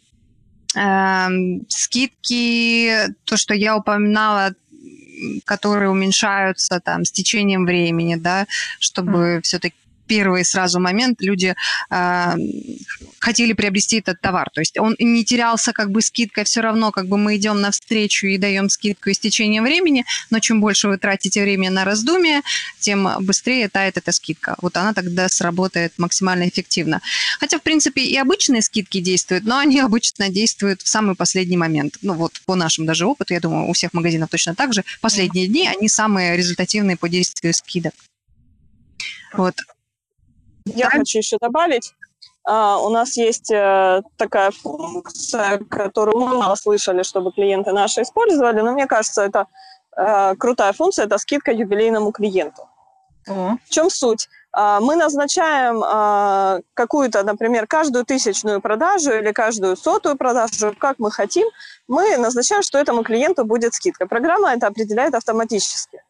Эм, скидки, то, что я упоминала, которые уменьшаются там с течением времени, да, чтобы mm. все-таки первый сразу момент люди э, хотели приобрести этот товар. То есть он не терялся как бы скидкой, все равно как бы мы идем навстречу и даем скидку с течением времени, но чем больше вы тратите время на раздумие, тем быстрее тает эта скидка. Вот она тогда сработает максимально эффективно. Хотя, в принципе, и обычные скидки действуют, но они обычно действуют в самый последний момент. Ну вот по нашему даже опыту, я думаю, у всех магазинов точно так же. Последние дни, они самые результативные по действию скидок. Вот. Я хочу еще добавить. Uh, у нас есть uh, такая функция, которую мы мало слышали, чтобы клиенты наши использовали, но мне кажется, это uh, крутая функция, это скидка юбилейному клиенту. Uh-huh. В чем суть? Мы назначаем какую-то, например, каждую тысячную продажу или каждую сотую продажу, как мы хотим, мы назначаем, что этому клиенту будет скидка. Программа это определяет автоматически.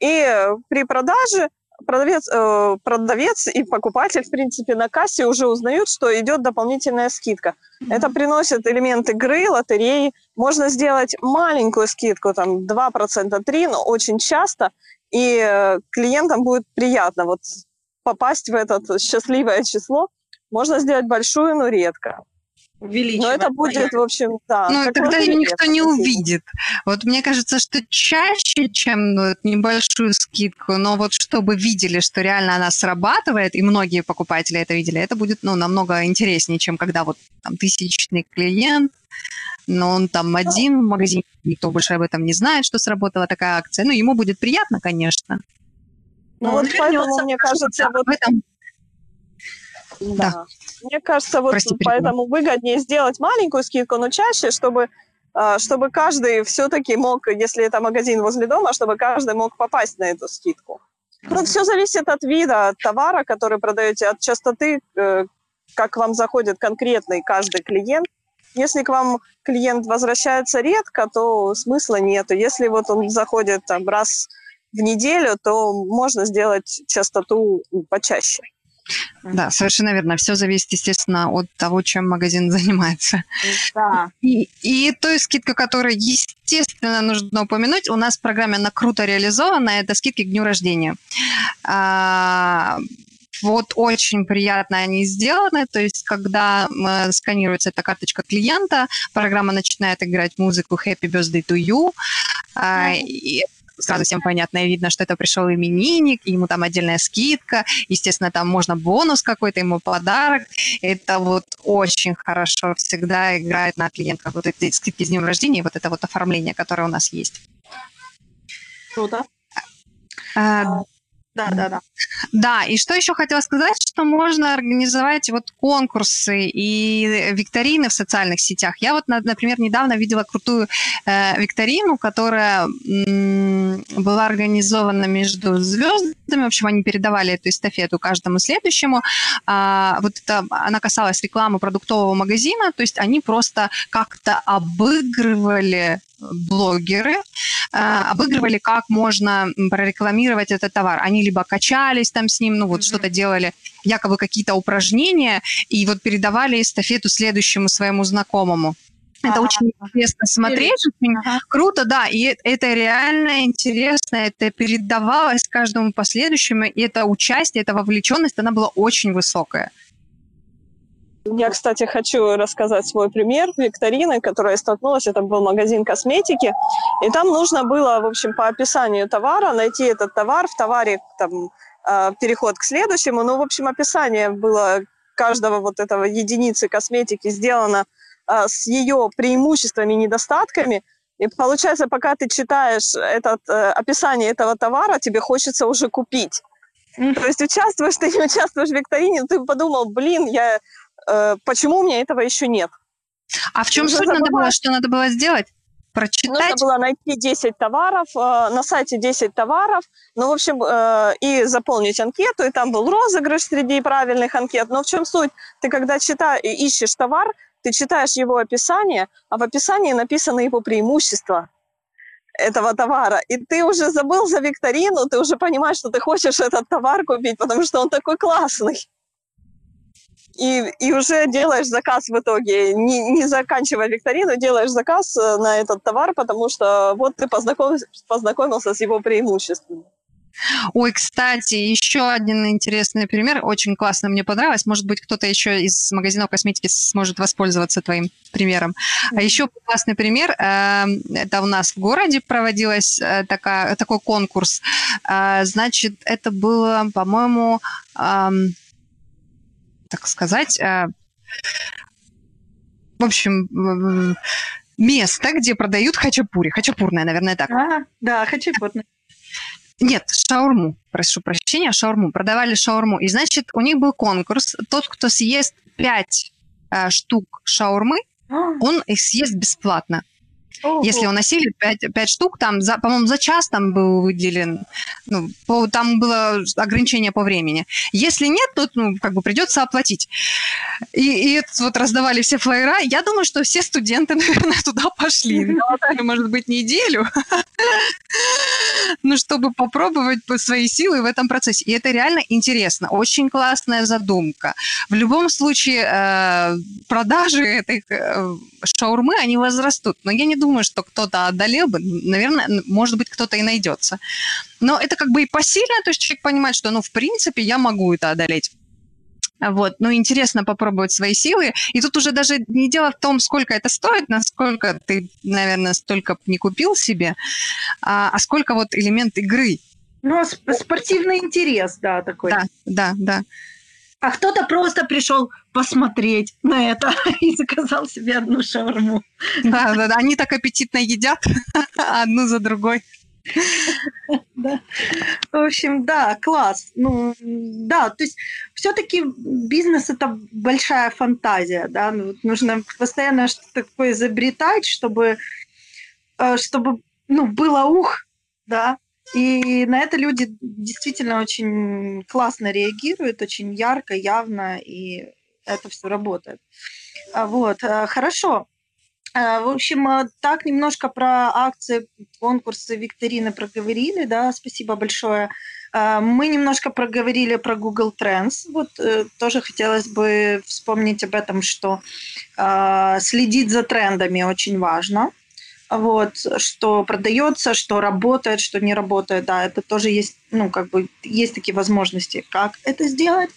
И при продаже продавец, э, продавец и покупатель, в принципе, на кассе уже узнают, что идет дополнительная скидка. Mm-hmm. Это приносит элемент игры, лотереи. Можно сделать маленькую скидку, там 2%, 3%, но очень часто, и э, клиентам будет приятно вот попасть в это счастливое число. Можно сделать большую, но редко увеличивать. Но это будет, в общем, да. Ну, тогда ее никто не увидит. Вот мне кажется, что чаще, чем ну, небольшую скидку, но вот чтобы видели, что реально она срабатывает, и многие покупатели это видели, это будет, ну, намного интереснее, чем когда вот там тысячный клиент, но он там один в магазине, никто больше об этом не знает, что сработала такая акция. Ну, ему будет приятно, конечно. Ну, вот поэтому, мне кажется, вот... в этом да. да. Мне кажется, вот Прости, поэтому выгоднее сделать маленькую скидку, но чаще, чтобы а, чтобы каждый все-таки мог, если это магазин возле дома, чтобы каждый мог попасть на эту скидку. Ну, все зависит от вида товара, который продаете, от частоты, э, как вам заходит конкретный каждый клиент. Если к вам клиент возвращается редко, то смысла нету. Если вот он заходит там раз в неделю, то можно сделать частоту почаще. Да, совершенно верно. Все зависит, естественно, от того, чем магазин занимается. Да. И, и той скидка, которую, естественно, нужно упомянуть, у нас в программе «Она круто реализована», это скидки к дню рождения. А, вот очень приятно они сделаны, то есть когда сканируется эта карточка клиента, программа начинает играть музыку «Happy Birthday to You», а, и сразу всем понятно и видно, что это пришел именинник, ему там отдельная скидка, естественно, там можно бонус какой-то, ему подарок. Это вот очень хорошо всегда играет на клиентах. Вот эти скидки с днем рождения, вот это вот оформление, которое у нас есть. Круто. А, да, да, да. Да, и что еще хотела сказать, что можно организовать вот конкурсы и викторины в социальных сетях. Я вот, например, недавно видела крутую э, викторину, которая м, была организована между звездами. В общем, они передавали эту эстафету каждому следующему. А, вот это, она касалась рекламы продуктового магазина, то есть они просто как-то обыгрывали блогеры э, обыгрывали, как можно прорекламировать этот товар. Они либо качались там с ним, ну вот mm-hmm. что-то делали, якобы какие-то упражнения, и вот передавали эстафету следующему своему знакомому. Это ага. очень интересно смотреть, очень ага. круто, да, и это реально интересно, это передавалось каждому последующему, и это участие, эта вовлеченность, она была очень высокая. Я, кстати, хочу рассказать свой пример викторины, которой я столкнулась. Это был магазин косметики. И там нужно было, в общем, по описанию товара найти этот товар. В товаре там а, переход к следующему. Ну, в общем, описание было каждого вот этого единицы косметики сделано а, с ее преимуществами и недостатками. И получается, пока ты читаешь этот, э, описание этого товара, тебе хочется уже купить. То есть участвуешь ты, не участвуешь в викторине, ты подумал, блин, я почему у меня этого еще нет. А в чем суть надо было, что надо было сделать? Прочитать? Нужно было найти 10 товаров, э, на сайте 10 товаров, ну, в общем, э, и заполнить анкету, и там был розыгрыш среди правильных анкет. Но в чем суть? Ты когда читаешь, ищешь товар, ты читаешь его описание, а в описании написано его преимущество этого товара. И ты уже забыл за викторину, ты уже понимаешь, что ты хочешь этот товар купить, потому что он такой классный и, и уже делаешь заказ в итоге, не, не заканчивая викторину, делаешь заказ э, на этот товар, потому что вот ты познакомился, познакомился с его преимуществами. Ой, кстати, еще один интересный пример, очень классно мне понравилось. Может быть, кто-то еще из магазинов косметики сможет воспользоваться твоим примером. А еще классный пример, э, это у нас в городе проводилась э, такая, такой конкурс. Значит, это было, по-моему, так сказать, э, в общем, место, где продают хачапури. Хачапурное, наверное, так. А, да, хачапурное. Нет, шаурму, прошу прощения, шаурму. Продавали шаурму. И, значит, у них был конкурс. Тот, кто съест 5 э, штук шаурмы, а. он их съест бесплатно. Ого. Если он носили 5, 5 штук, там, за, по-моему, за час там был выделен, ну, по, там было ограничение по времени. Если нет, то, ну, как бы придется оплатить. И, и вот раздавали все флайера. Я думаю, что все студенты, наверное, туда пошли. Может быть, неделю. Ну, чтобы попробовать свои силы в этом процессе. И это реально интересно. Очень классная задумка. В любом случае, э, продажи этой э, шаурмы, они возрастут. Но я не думаю, что кто-то одолел бы. Наверное, может быть, кто-то и найдется. Но это как бы и посильно, то есть человек понимает, что, ну, в принципе, я могу это одолеть. Вот, ну, интересно попробовать свои силы. И тут уже даже не дело в том, сколько это стоит, насколько ты, наверное, столько не купил себе, а, а сколько вот элемент игры. Ну, спортивный интерес, да, такой. Да, да, да. А кто-то просто пришел посмотреть на это и заказал себе одну шаурму. Да, да, да. Они так аппетитно едят одну за другой. Да. В общем, да, класс. Ну, да, то есть все-таки бизнес это большая фантазия, да, ну, нужно постоянно что-то такое изобретать, чтобы, э, чтобы, ну, было ух, да, И на это люди действительно очень классно реагируют, очень ярко, явно, и это все работает. А, вот, э, хорошо. Э, в общем, э, так немножко про акции, конкурсы, викторины проговорили, да, спасибо большое. Мы немножко проговорили про Google Trends. Вот тоже хотелось бы вспомнить об этом, что следить за трендами очень важно вот, что продается, что работает, что не работает, да, это тоже есть, ну, как бы, есть такие возможности, как это сделать,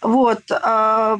вот. А,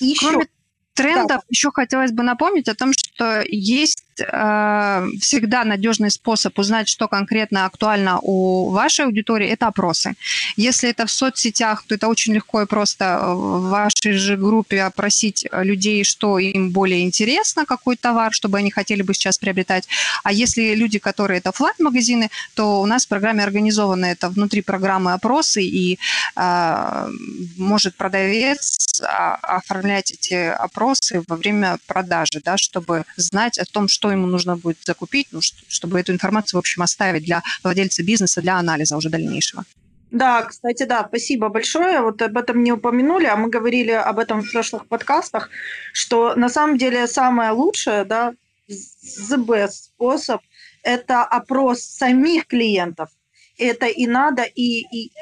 еще... Кроме трендов, да. еще хотелось бы напомнить о том, что есть э, всегда надежный способ узнать, что конкретно актуально у вашей аудитории, это опросы. Если это в соцсетях, то это очень легко и просто в вашей же группе опросить людей, что им более интересно, какой товар, чтобы они хотели бы сейчас приобретать. А если люди, которые это офлайн магазины то у нас в программе организованы это внутри программы опросы, и э, может продавец а, оформлять эти опросы во время продажи, да, чтобы знать о том, что ему нужно будет закупить, ну, чтобы эту информацию, в общем, оставить для владельца бизнеса для анализа уже дальнейшего. Да, кстати, да, спасибо большое. Вот об этом не упомянули, а мы говорили об этом в прошлых подкастах, что на самом деле самое лучшее, да, the best способ – это опрос самих клиентов. Это и надо, и, и, и,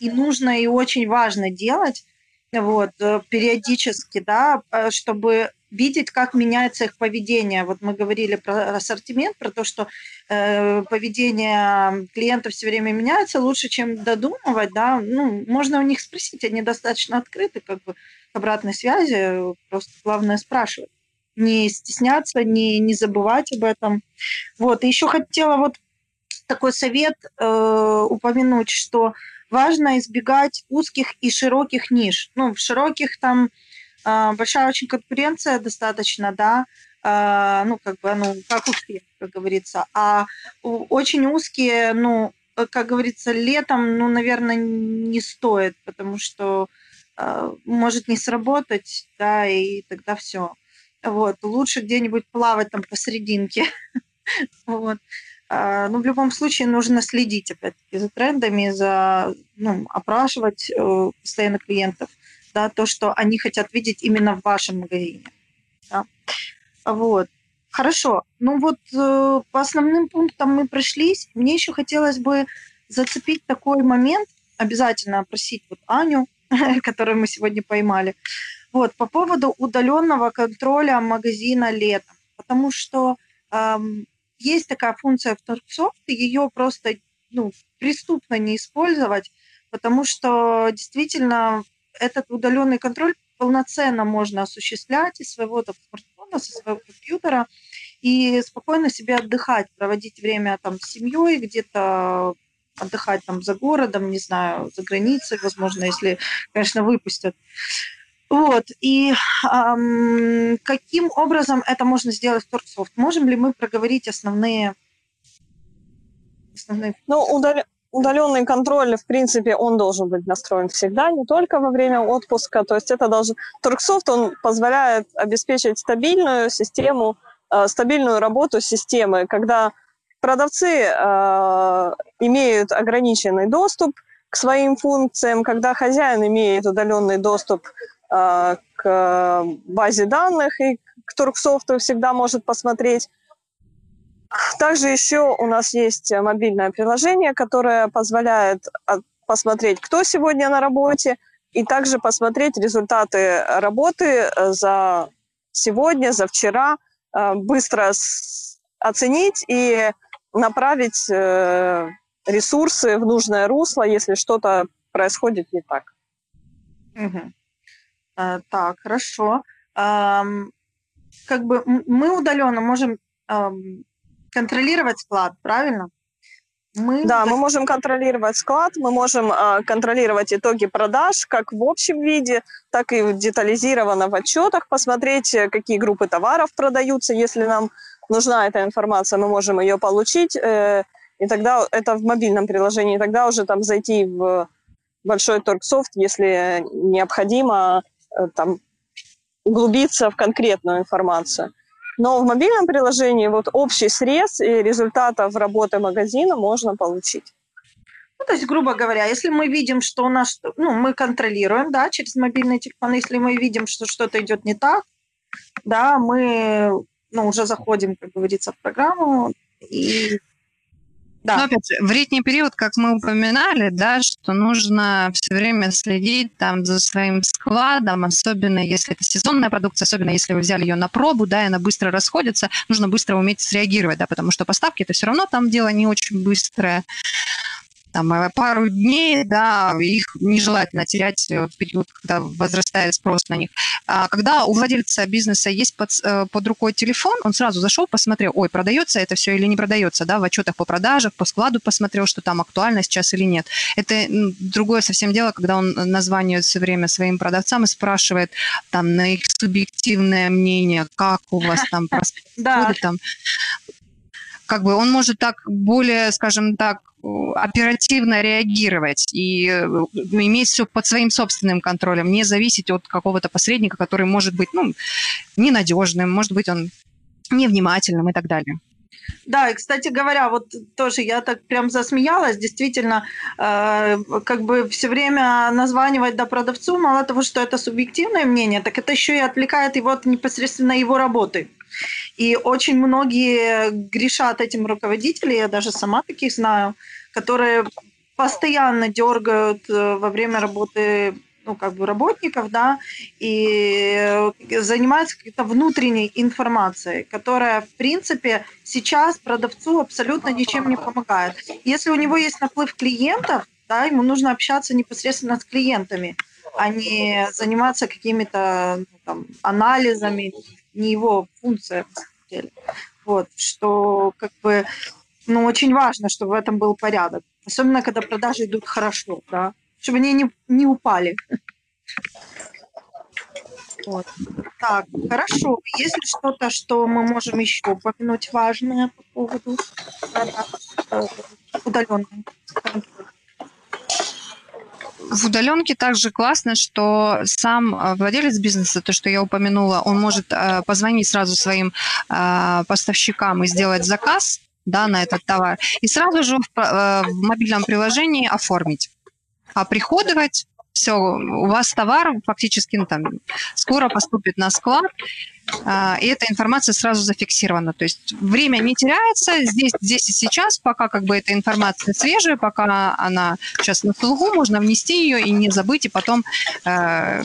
и нужно, и очень важно делать вот, э, периодически, да, э, чтобы видеть, как меняется их поведение. Вот мы говорили про ассортимент, про то, что э, поведение клиентов все время меняется, лучше, чем додумывать, да, ну, можно у них спросить, они достаточно открыты, как бы, обратной связи, просто главное спрашивать. Не стесняться, не, не забывать об этом. Вот, и еще хотела вот такой совет э, упомянуть, что важно избегать узких и широких ниш. Ну, в широких там а, большая очень конкуренция достаточно, да, а, ну, как бы, ну, как успех, как говорится. А очень узкие, ну, как говорится, летом, ну, наверное, не стоит, потому что а, может не сработать, да, и тогда все. Вот. Лучше где-нибудь плавать там посерединке. вот. Ну, в любом случае нужно следить, опять-таки, за трендами, за, ну, опрашивать э, постоянно клиентов да, то, что они хотят видеть именно в вашем магазине. Да. Вот. Хорошо. Ну вот э, по основным пунктам мы прошлись. Мне еще хотелось бы зацепить такой момент, обязательно опросить вот Аню, которую мы сегодня поймали, вот, по поводу удаленного контроля магазина летом. Потому что есть такая функция в Торксофт, ее просто ну, преступно не использовать, потому что действительно этот удаленный контроль полноценно можно осуществлять из своего там, смартфона, со своего компьютера и спокойно себе отдыхать, проводить время там с семьей, где-то отдыхать там за городом, не знаю, за границей, возможно, если, конечно, выпустят. Вот. И эм, каким образом это можно сделать в Торксофт? Можем ли мы проговорить основные... основные... Ну, удал удаленный контроль, в принципе, он должен быть настроен всегда, не только во время отпуска. То есть это должен... Торксофт, он позволяет обеспечить стабильную систему, э, стабильную работу системы, когда продавцы э, имеют ограниченный доступ к своим функциям, когда хозяин имеет удаленный доступ к базе данных и к Торксофту всегда может посмотреть также еще у нас есть э, мобильное приложение, которое позволяет а, посмотреть, кто сегодня на работе, и также посмотреть результаты работы э, за сегодня, за вчера, э, быстро оценить и направить ресурсы в нужное русло, если что-то происходит не так. Угу. А, так, хорошо. А, как бы мы удаленно можем контролировать склад, правильно? Мы... Да, мы можем контролировать склад, мы можем э, контролировать итоги продаж как в общем виде, так и детализированно в отчетах, посмотреть, э, какие группы товаров продаются. Если нам нужна эта информация, мы можем ее получить, э, и тогда это в мобильном приложении, тогда уже там зайти в большой торгсофт, если необходимо э, там углубиться в конкретную информацию. Но в мобильном приложении вот общий срез и результатов работы магазина можно получить. Ну, то есть, грубо говоря, если мы видим, что у нас, ну, мы контролируем, да, через мобильный телефон, если мы видим, что что-то идет не так, да, мы, ну, уже заходим, как говорится, в программу и да. Но опять же, в летний период, как мы упоминали, да, что нужно все время следить там за своим складом, особенно если это сезонная продукция, особенно если вы взяли ее на пробу, да, и она быстро расходится, нужно быстро уметь среагировать, да, потому что поставки это все равно там дело не очень быстрое там, э, пару дней, да, их нежелательно терять в период, когда возрастает спрос на них. А когда у владельца бизнеса есть под, э, под рукой телефон, он сразу зашел, посмотрел, ой, продается это все или не продается, да, в отчетах по продажах, по складу посмотрел, что там актуально сейчас или нет. Это другое совсем дело, когда он названивает все время своим продавцам и спрашивает там на их субъективное мнение, как у вас там там как бы он может так более, скажем так, оперативно реагировать и э, иметь все под своим собственным контролем, не зависеть от какого-то посредника, который может быть ну, ненадежным, может быть он невнимательным и так далее. Да, и, кстати говоря, вот тоже я так прям засмеялась, действительно, э, как бы все время названивать до продавцу, мало того, что это субъективное мнение, так это еще и отвлекает его от непосредственно его работы. И очень многие грешат этим руководители, я даже сама таких знаю, которые постоянно дергают э, во время работы ну, как бы работников, да, и занимаются какой-то внутренней информацией, которая, в принципе, сейчас продавцу абсолютно ничем не помогает. Если у него есть наплыв клиентов, да, ему нужно общаться непосредственно с клиентами, а не заниматься какими-то ну, там, анализами, не его функция, на самом деле. Вот, что как бы, ну, очень важно, чтобы в этом был порядок. Особенно, когда продажи идут хорошо, да, чтобы они не, не упали. Вот. Так, хорошо. Есть ли что-то, что мы можем еще упомянуть важное по поводу э, удаленной? В удаленке также классно, что сам э, владелец бизнеса, то, что я упомянула, он может э, позвонить сразу своим э, поставщикам и сделать заказ да, на этот товар, и сразу же в, в мобильном приложении оформить, оприходовать все, у вас товар фактически ну, там, скоро поступит на склад, а, и эта информация сразу зафиксирована. То есть время не теряется здесь, здесь и сейчас, пока как бы эта информация свежая, пока она сейчас на слугу, можно внести ее и не забыть, и потом э,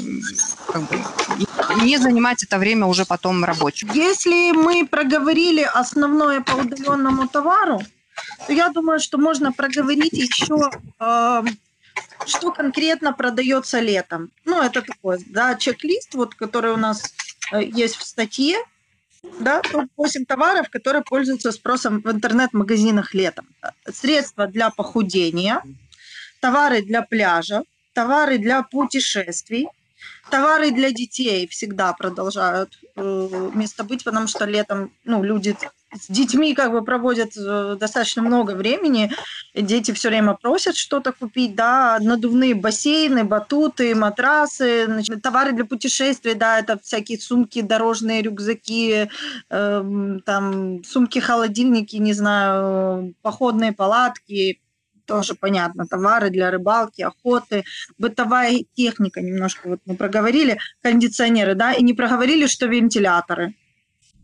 как бы, не занимать это время уже потом рабочим. Если мы проговорили основное по удаленному товару, то я думаю, что можно проговорить еще э, что конкретно продается летом. Ну, это такой, да, чек-лист, вот, который у нас э, есть в статье, да, топ-8 товаров, которые пользуются спросом в интернет-магазинах летом. Средства для похудения, товары для пляжа, товары для путешествий, товары для детей всегда продолжают э, место быть, потому что летом ну, люди с детьми как бы проводят э, достаточно много времени. Дети все время просят что-то купить, да, надувные бассейны, батуты, матрасы, значит, товары для путешествий, да, это всякие сумки, дорожные рюкзаки, э, там сумки, холодильники, не знаю, походные палатки, тоже понятно, товары для рыбалки, охоты, бытовая техника, немножко вот мы проговорили, кондиционеры, да, и не проговорили, что вентиляторы.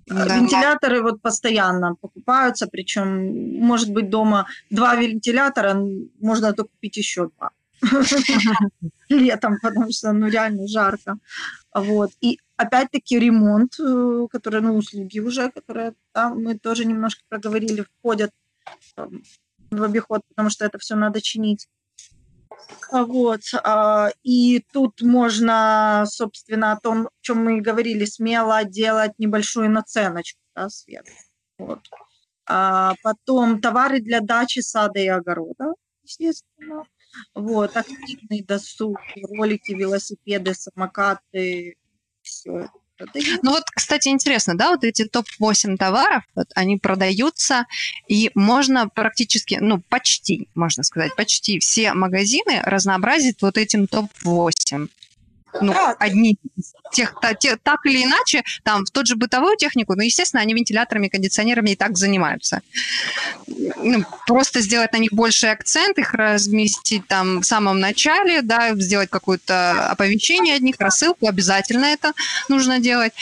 Да. Вентиляторы вот постоянно покупаются, причем может быть дома два вентилятора, можно то купить еще два летом, потому что ну реально жарко. Вот. И опять-таки ремонт, э, который, ну, услуги уже, которые да, мы тоже немножко проговорили, входят в обиход, потому что это все надо чинить. Вот. А, и тут можно, собственно, о том, о чем мы говорили, смело делать небольшую наценочку, да, свет. Вот. А потом товары для дачи, сада и огорода, естественно. Вот, активный досуг, ролики, велосипеды, самокаты, все ну вот, кстати, интересно, да, вот эти топ-8 товаров, вот, они продаются, и можно практически, ну, почти, можно сказать, почти все магазины разнообразить вот этим топ-8. Ну, да. одни тех, та, те, так или иначе, там, в тот же бытовую технику, ну, естественно, они вентиляторами, кондиционерами и так занимаются. Ну, просто сделать на них больше акцент, их разместить там в самом начале, да, сделать какое-то оповещение от них, рассылку, обязательно это нужно делать.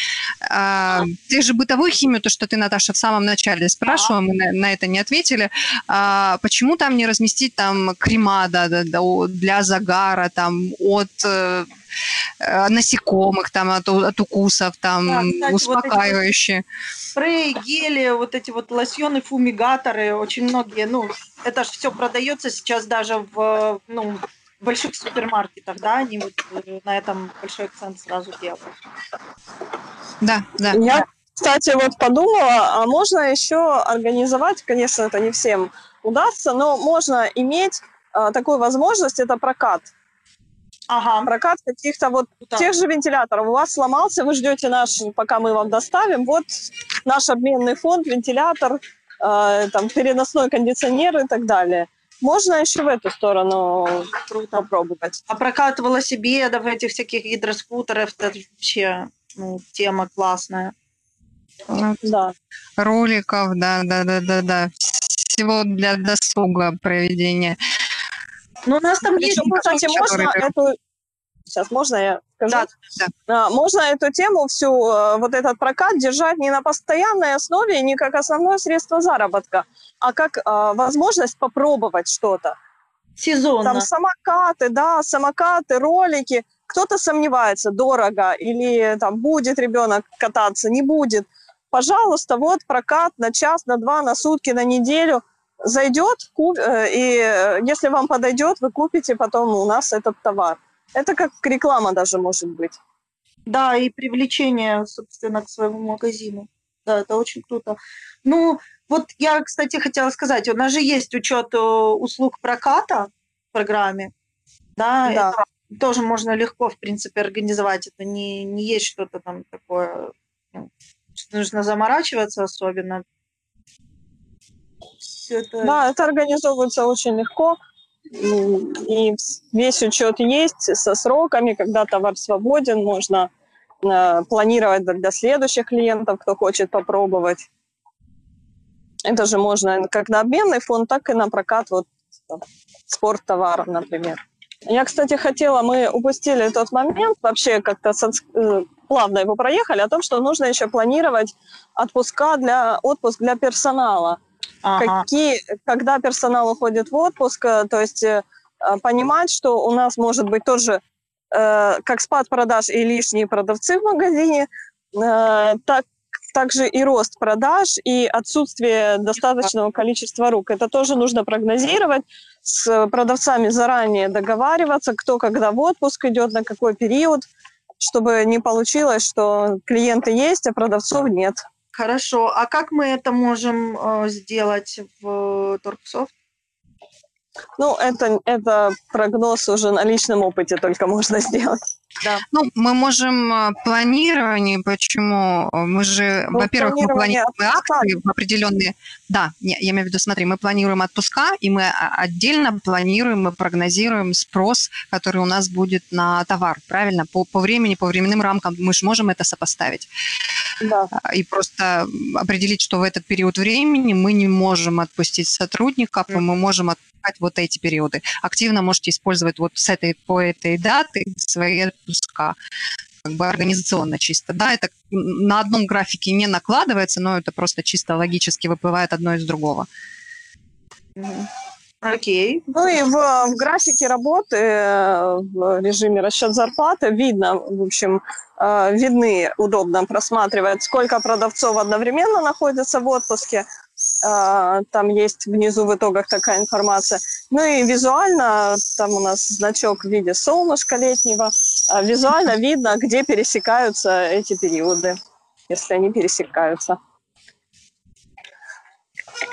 А, те же бытовую химию, то, что ты, Наташа, в самом начале спрашивала, мы на, на это не ответили, а, почему там не разместить там крема да, да, да, для загара, там, от Э, насекомых, там, от, от укусов, там, да, кстати, успокаивающие. Вот спреи, гели, вот эти вот лосьоны, фумигаторы, очень многие, ну, это же все продается сейчас даже в, ну, в больших супермаркетах, да, они вот э, на этом большой акцент сразу делают. Да, да. Я, кстати, вот подумала, а можно еще организовать, конечно, это не всем удастся, но можно иметь а, такую возможность, это прокат Ага. Прокат каких-то вот да. тех же вентиляторов. У вас сломался, вы ждете наш, пока мы вам доставим. Вот наш обменный фонд, вентилятор, э, там переносной кондиционер и так далее. Можно еще в эту сторону Круто. попробовать. А прокат велосипедов, этих всяких гидроскутеров, это вообще ну, тема классная. Да. Роликов, да, да, да, да, да. Всего для досуга проведения. Ну, у нас там есть, кстати, можно эту... Сейчас, можно я скажу? Да, да. Можно эту тему всю, э, вот этот прокат держать не на постоянной основе, не как основное средство заработка, а как э, возможность попробовать что-то. Сезонно. Там самокаты, да, самокаты, ролики. Кто-то сомневается, дорого, или там будет ребенок кататься, не будет. Пожалуйста, вот прокат на час, на два, на сутки, на неделю – зайдет, куп, э, и э, если вам подойдет, вы купите потом у нас этот товар. Это как реклама даже может быть. Да, и привлечение, собственно, к своему магазину. Да, это очень круто. Ну, вот я, кстати, хотела сказать, у нас же есть учет э, услуг проката в программе. Да, да. Это тоже можно легко, в принципе, организовать. Это не, не есть что-то там такое, ну, что нужно заморачиваться особенно все это... Да, это организовывается очень легко. И весь учет есть со сроками, когда товар свободен, можно э, планировать для следующих клиентов, кто хочет попробовать. Это же можно как на обменный фонд, так и на прокат вот спорттоваров, например. Я, кстати, хотела, мы упустили тот момент, вообще как-то э, плавно его проехали, о том, что нужно еще планировать отпуска для, отпуск для персонала. Ага. Какие, когда персонал уходит в отпуск, э, то есть э, понимать, что у нас может быть тоже э, как спад продаж и лишние продавцы в магазине, так также и рост продаж, и отсутствие достаточного количества рук. Это тоже нужно прогнозировать, с продавцами заранее договариваться, кто когда в отпуск идет, на какой период, чтобы не получилось, что клиенты есть, а продавцов нет. Хорошо. А как мы это можем э, сделать в Торксофт? Ну, это, это прогноз уже на личном опыте только можно сделать. Да. Ну, мы можем э, планирование, почему? Мы же, ну, во-первых, мы планируем акции в определенные... Да, я, я имею в виду, смотри, мы планируем отпуска, и мы отдельно планируем и прогнозируем спрос, который у нас будет на товар, правильно? По, по времени, по временным рамкам мы же можем это сопоставить. Да. И просто определить, что в этот период времени мы не можем отпустить сотрудников, mm. мы можем отпускать вот эти периоды. Активно можете использовать вот с этой, по этой даты свои отпуска как бы организационно чисто. Да, это на одном графике не накладывается, но это просто чисто логически выплывает одно из другого. Окей. Ну и в, в графике работы, э, в режиме расчет зарплаты видно, в общем, э, видны, удобно просматривать, сколько продавцов одновременно находится в отпуске, а, там есть внизу в итогах такая информация. Ну и визуально, там у нас значок в виде солнышка летнего, а визуально видно, где пересекаются эти периоды, если они пересекаются.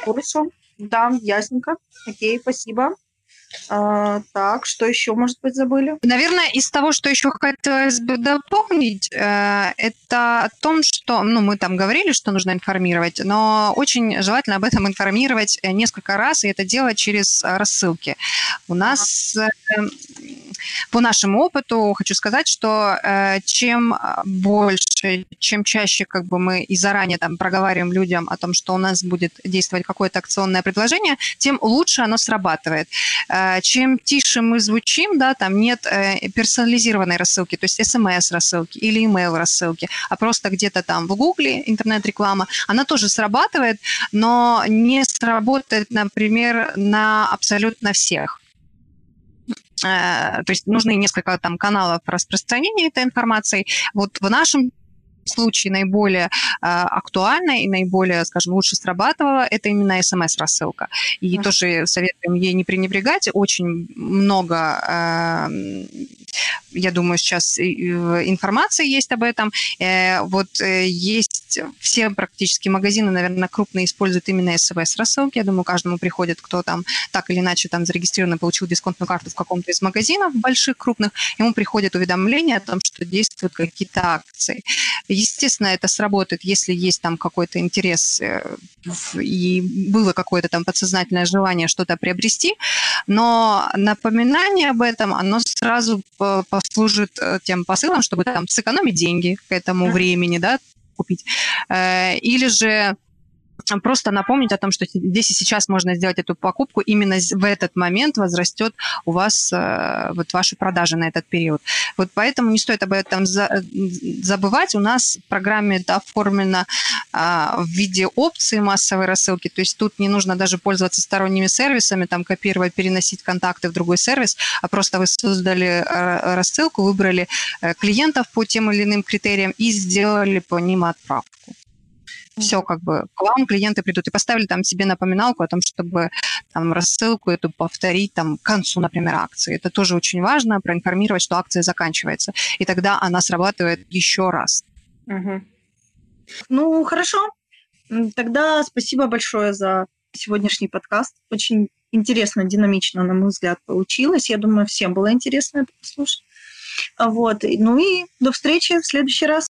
Хорошо. Да, ясненько. Окей, спасибо. А, так, что еще, может быть, забыли? Наверное, из того, что еще хотелось бы дополнить, э, это о том, что, ну, мы там говорили, что нужно информировать, но очень желательно об этом информировать несколько раз, и это делать через рассылки. У нас... По нашему опыту хочу сказать, что э, чем больше, чем чаще как бы мы и заранее там проговариваем людям о том, что у нас будет действовать какое-то акционное предложение, тем лучше оно срабатывает. Э, чем тише мы звучим, да, там нет э, персонализированной рассылки, то есть смс-рассылки или email рассылки, а просто где-то там в Гугле интернет-реклама, она тоже срабатывает, но не сработает, например, на абсолютно всех. Э, то есть нужны несколько там каналов распространения этой информации. Вот в нашем случае наиболее э, актуальна и наиболее, скажем, лучше срабатывала, это именно смс-рассылка. И mm-hmm. тоже советуем ей не пренебрегать. Очень много э, я думаю, сейчас информации есть об этом. Э, вот э, есть все практически магазины, наверное, крупные используют именно СВС рассылки. Я думаю, каждому приходит, кто там так или иначе там зарегистрирован и получил дисконтную карту в каком-то из магазинов больших, крупных, ему приходит уведомление о том, что действуют какие-то акции. Естественно, это сработает, если есть там какой-то интерес э, и было какое-то там подсознательное желание что-то приобрести, но напоминание об этом, оно сразу послужит э, тем посылом, чтобы там сэкономить деньги к этому времени, да, купить. Э, или же просто напомнить о том, что здесь и сейчас можно сделать эту покупку, именно в этот момент возрастет у вас э, вот ваши продажи на этот период. Вот поэтому не стоит об этом за, забывать. У нас в программе это оформлено а, в виде опции массовой рассылки, то есть тут не нужно даже пользоваться сторонними сервисами, там копировать, переносить контакты в другой сервис, а просто вы создали э, рассылку, выбрали э, клиентов по тем или иным критериям и сделали по ним отправку все как бы к вам клиенты придут и поставили там себе напоминалку о том, чтобы там рассылку эту повторить там к концу, например, акции. Это тоже очень важно, проинформировать, что акция заканчивается. И тогда она срабатывает еще раз. Угу. Ну, хорошо. Тогда спасибо большое за сегодняшний подкаст. Очень интересно, динамично, на мой взгляд, получилось. Я думаю, всем было интересно это послушать. Вот. Ну и до встречи в следующий раз.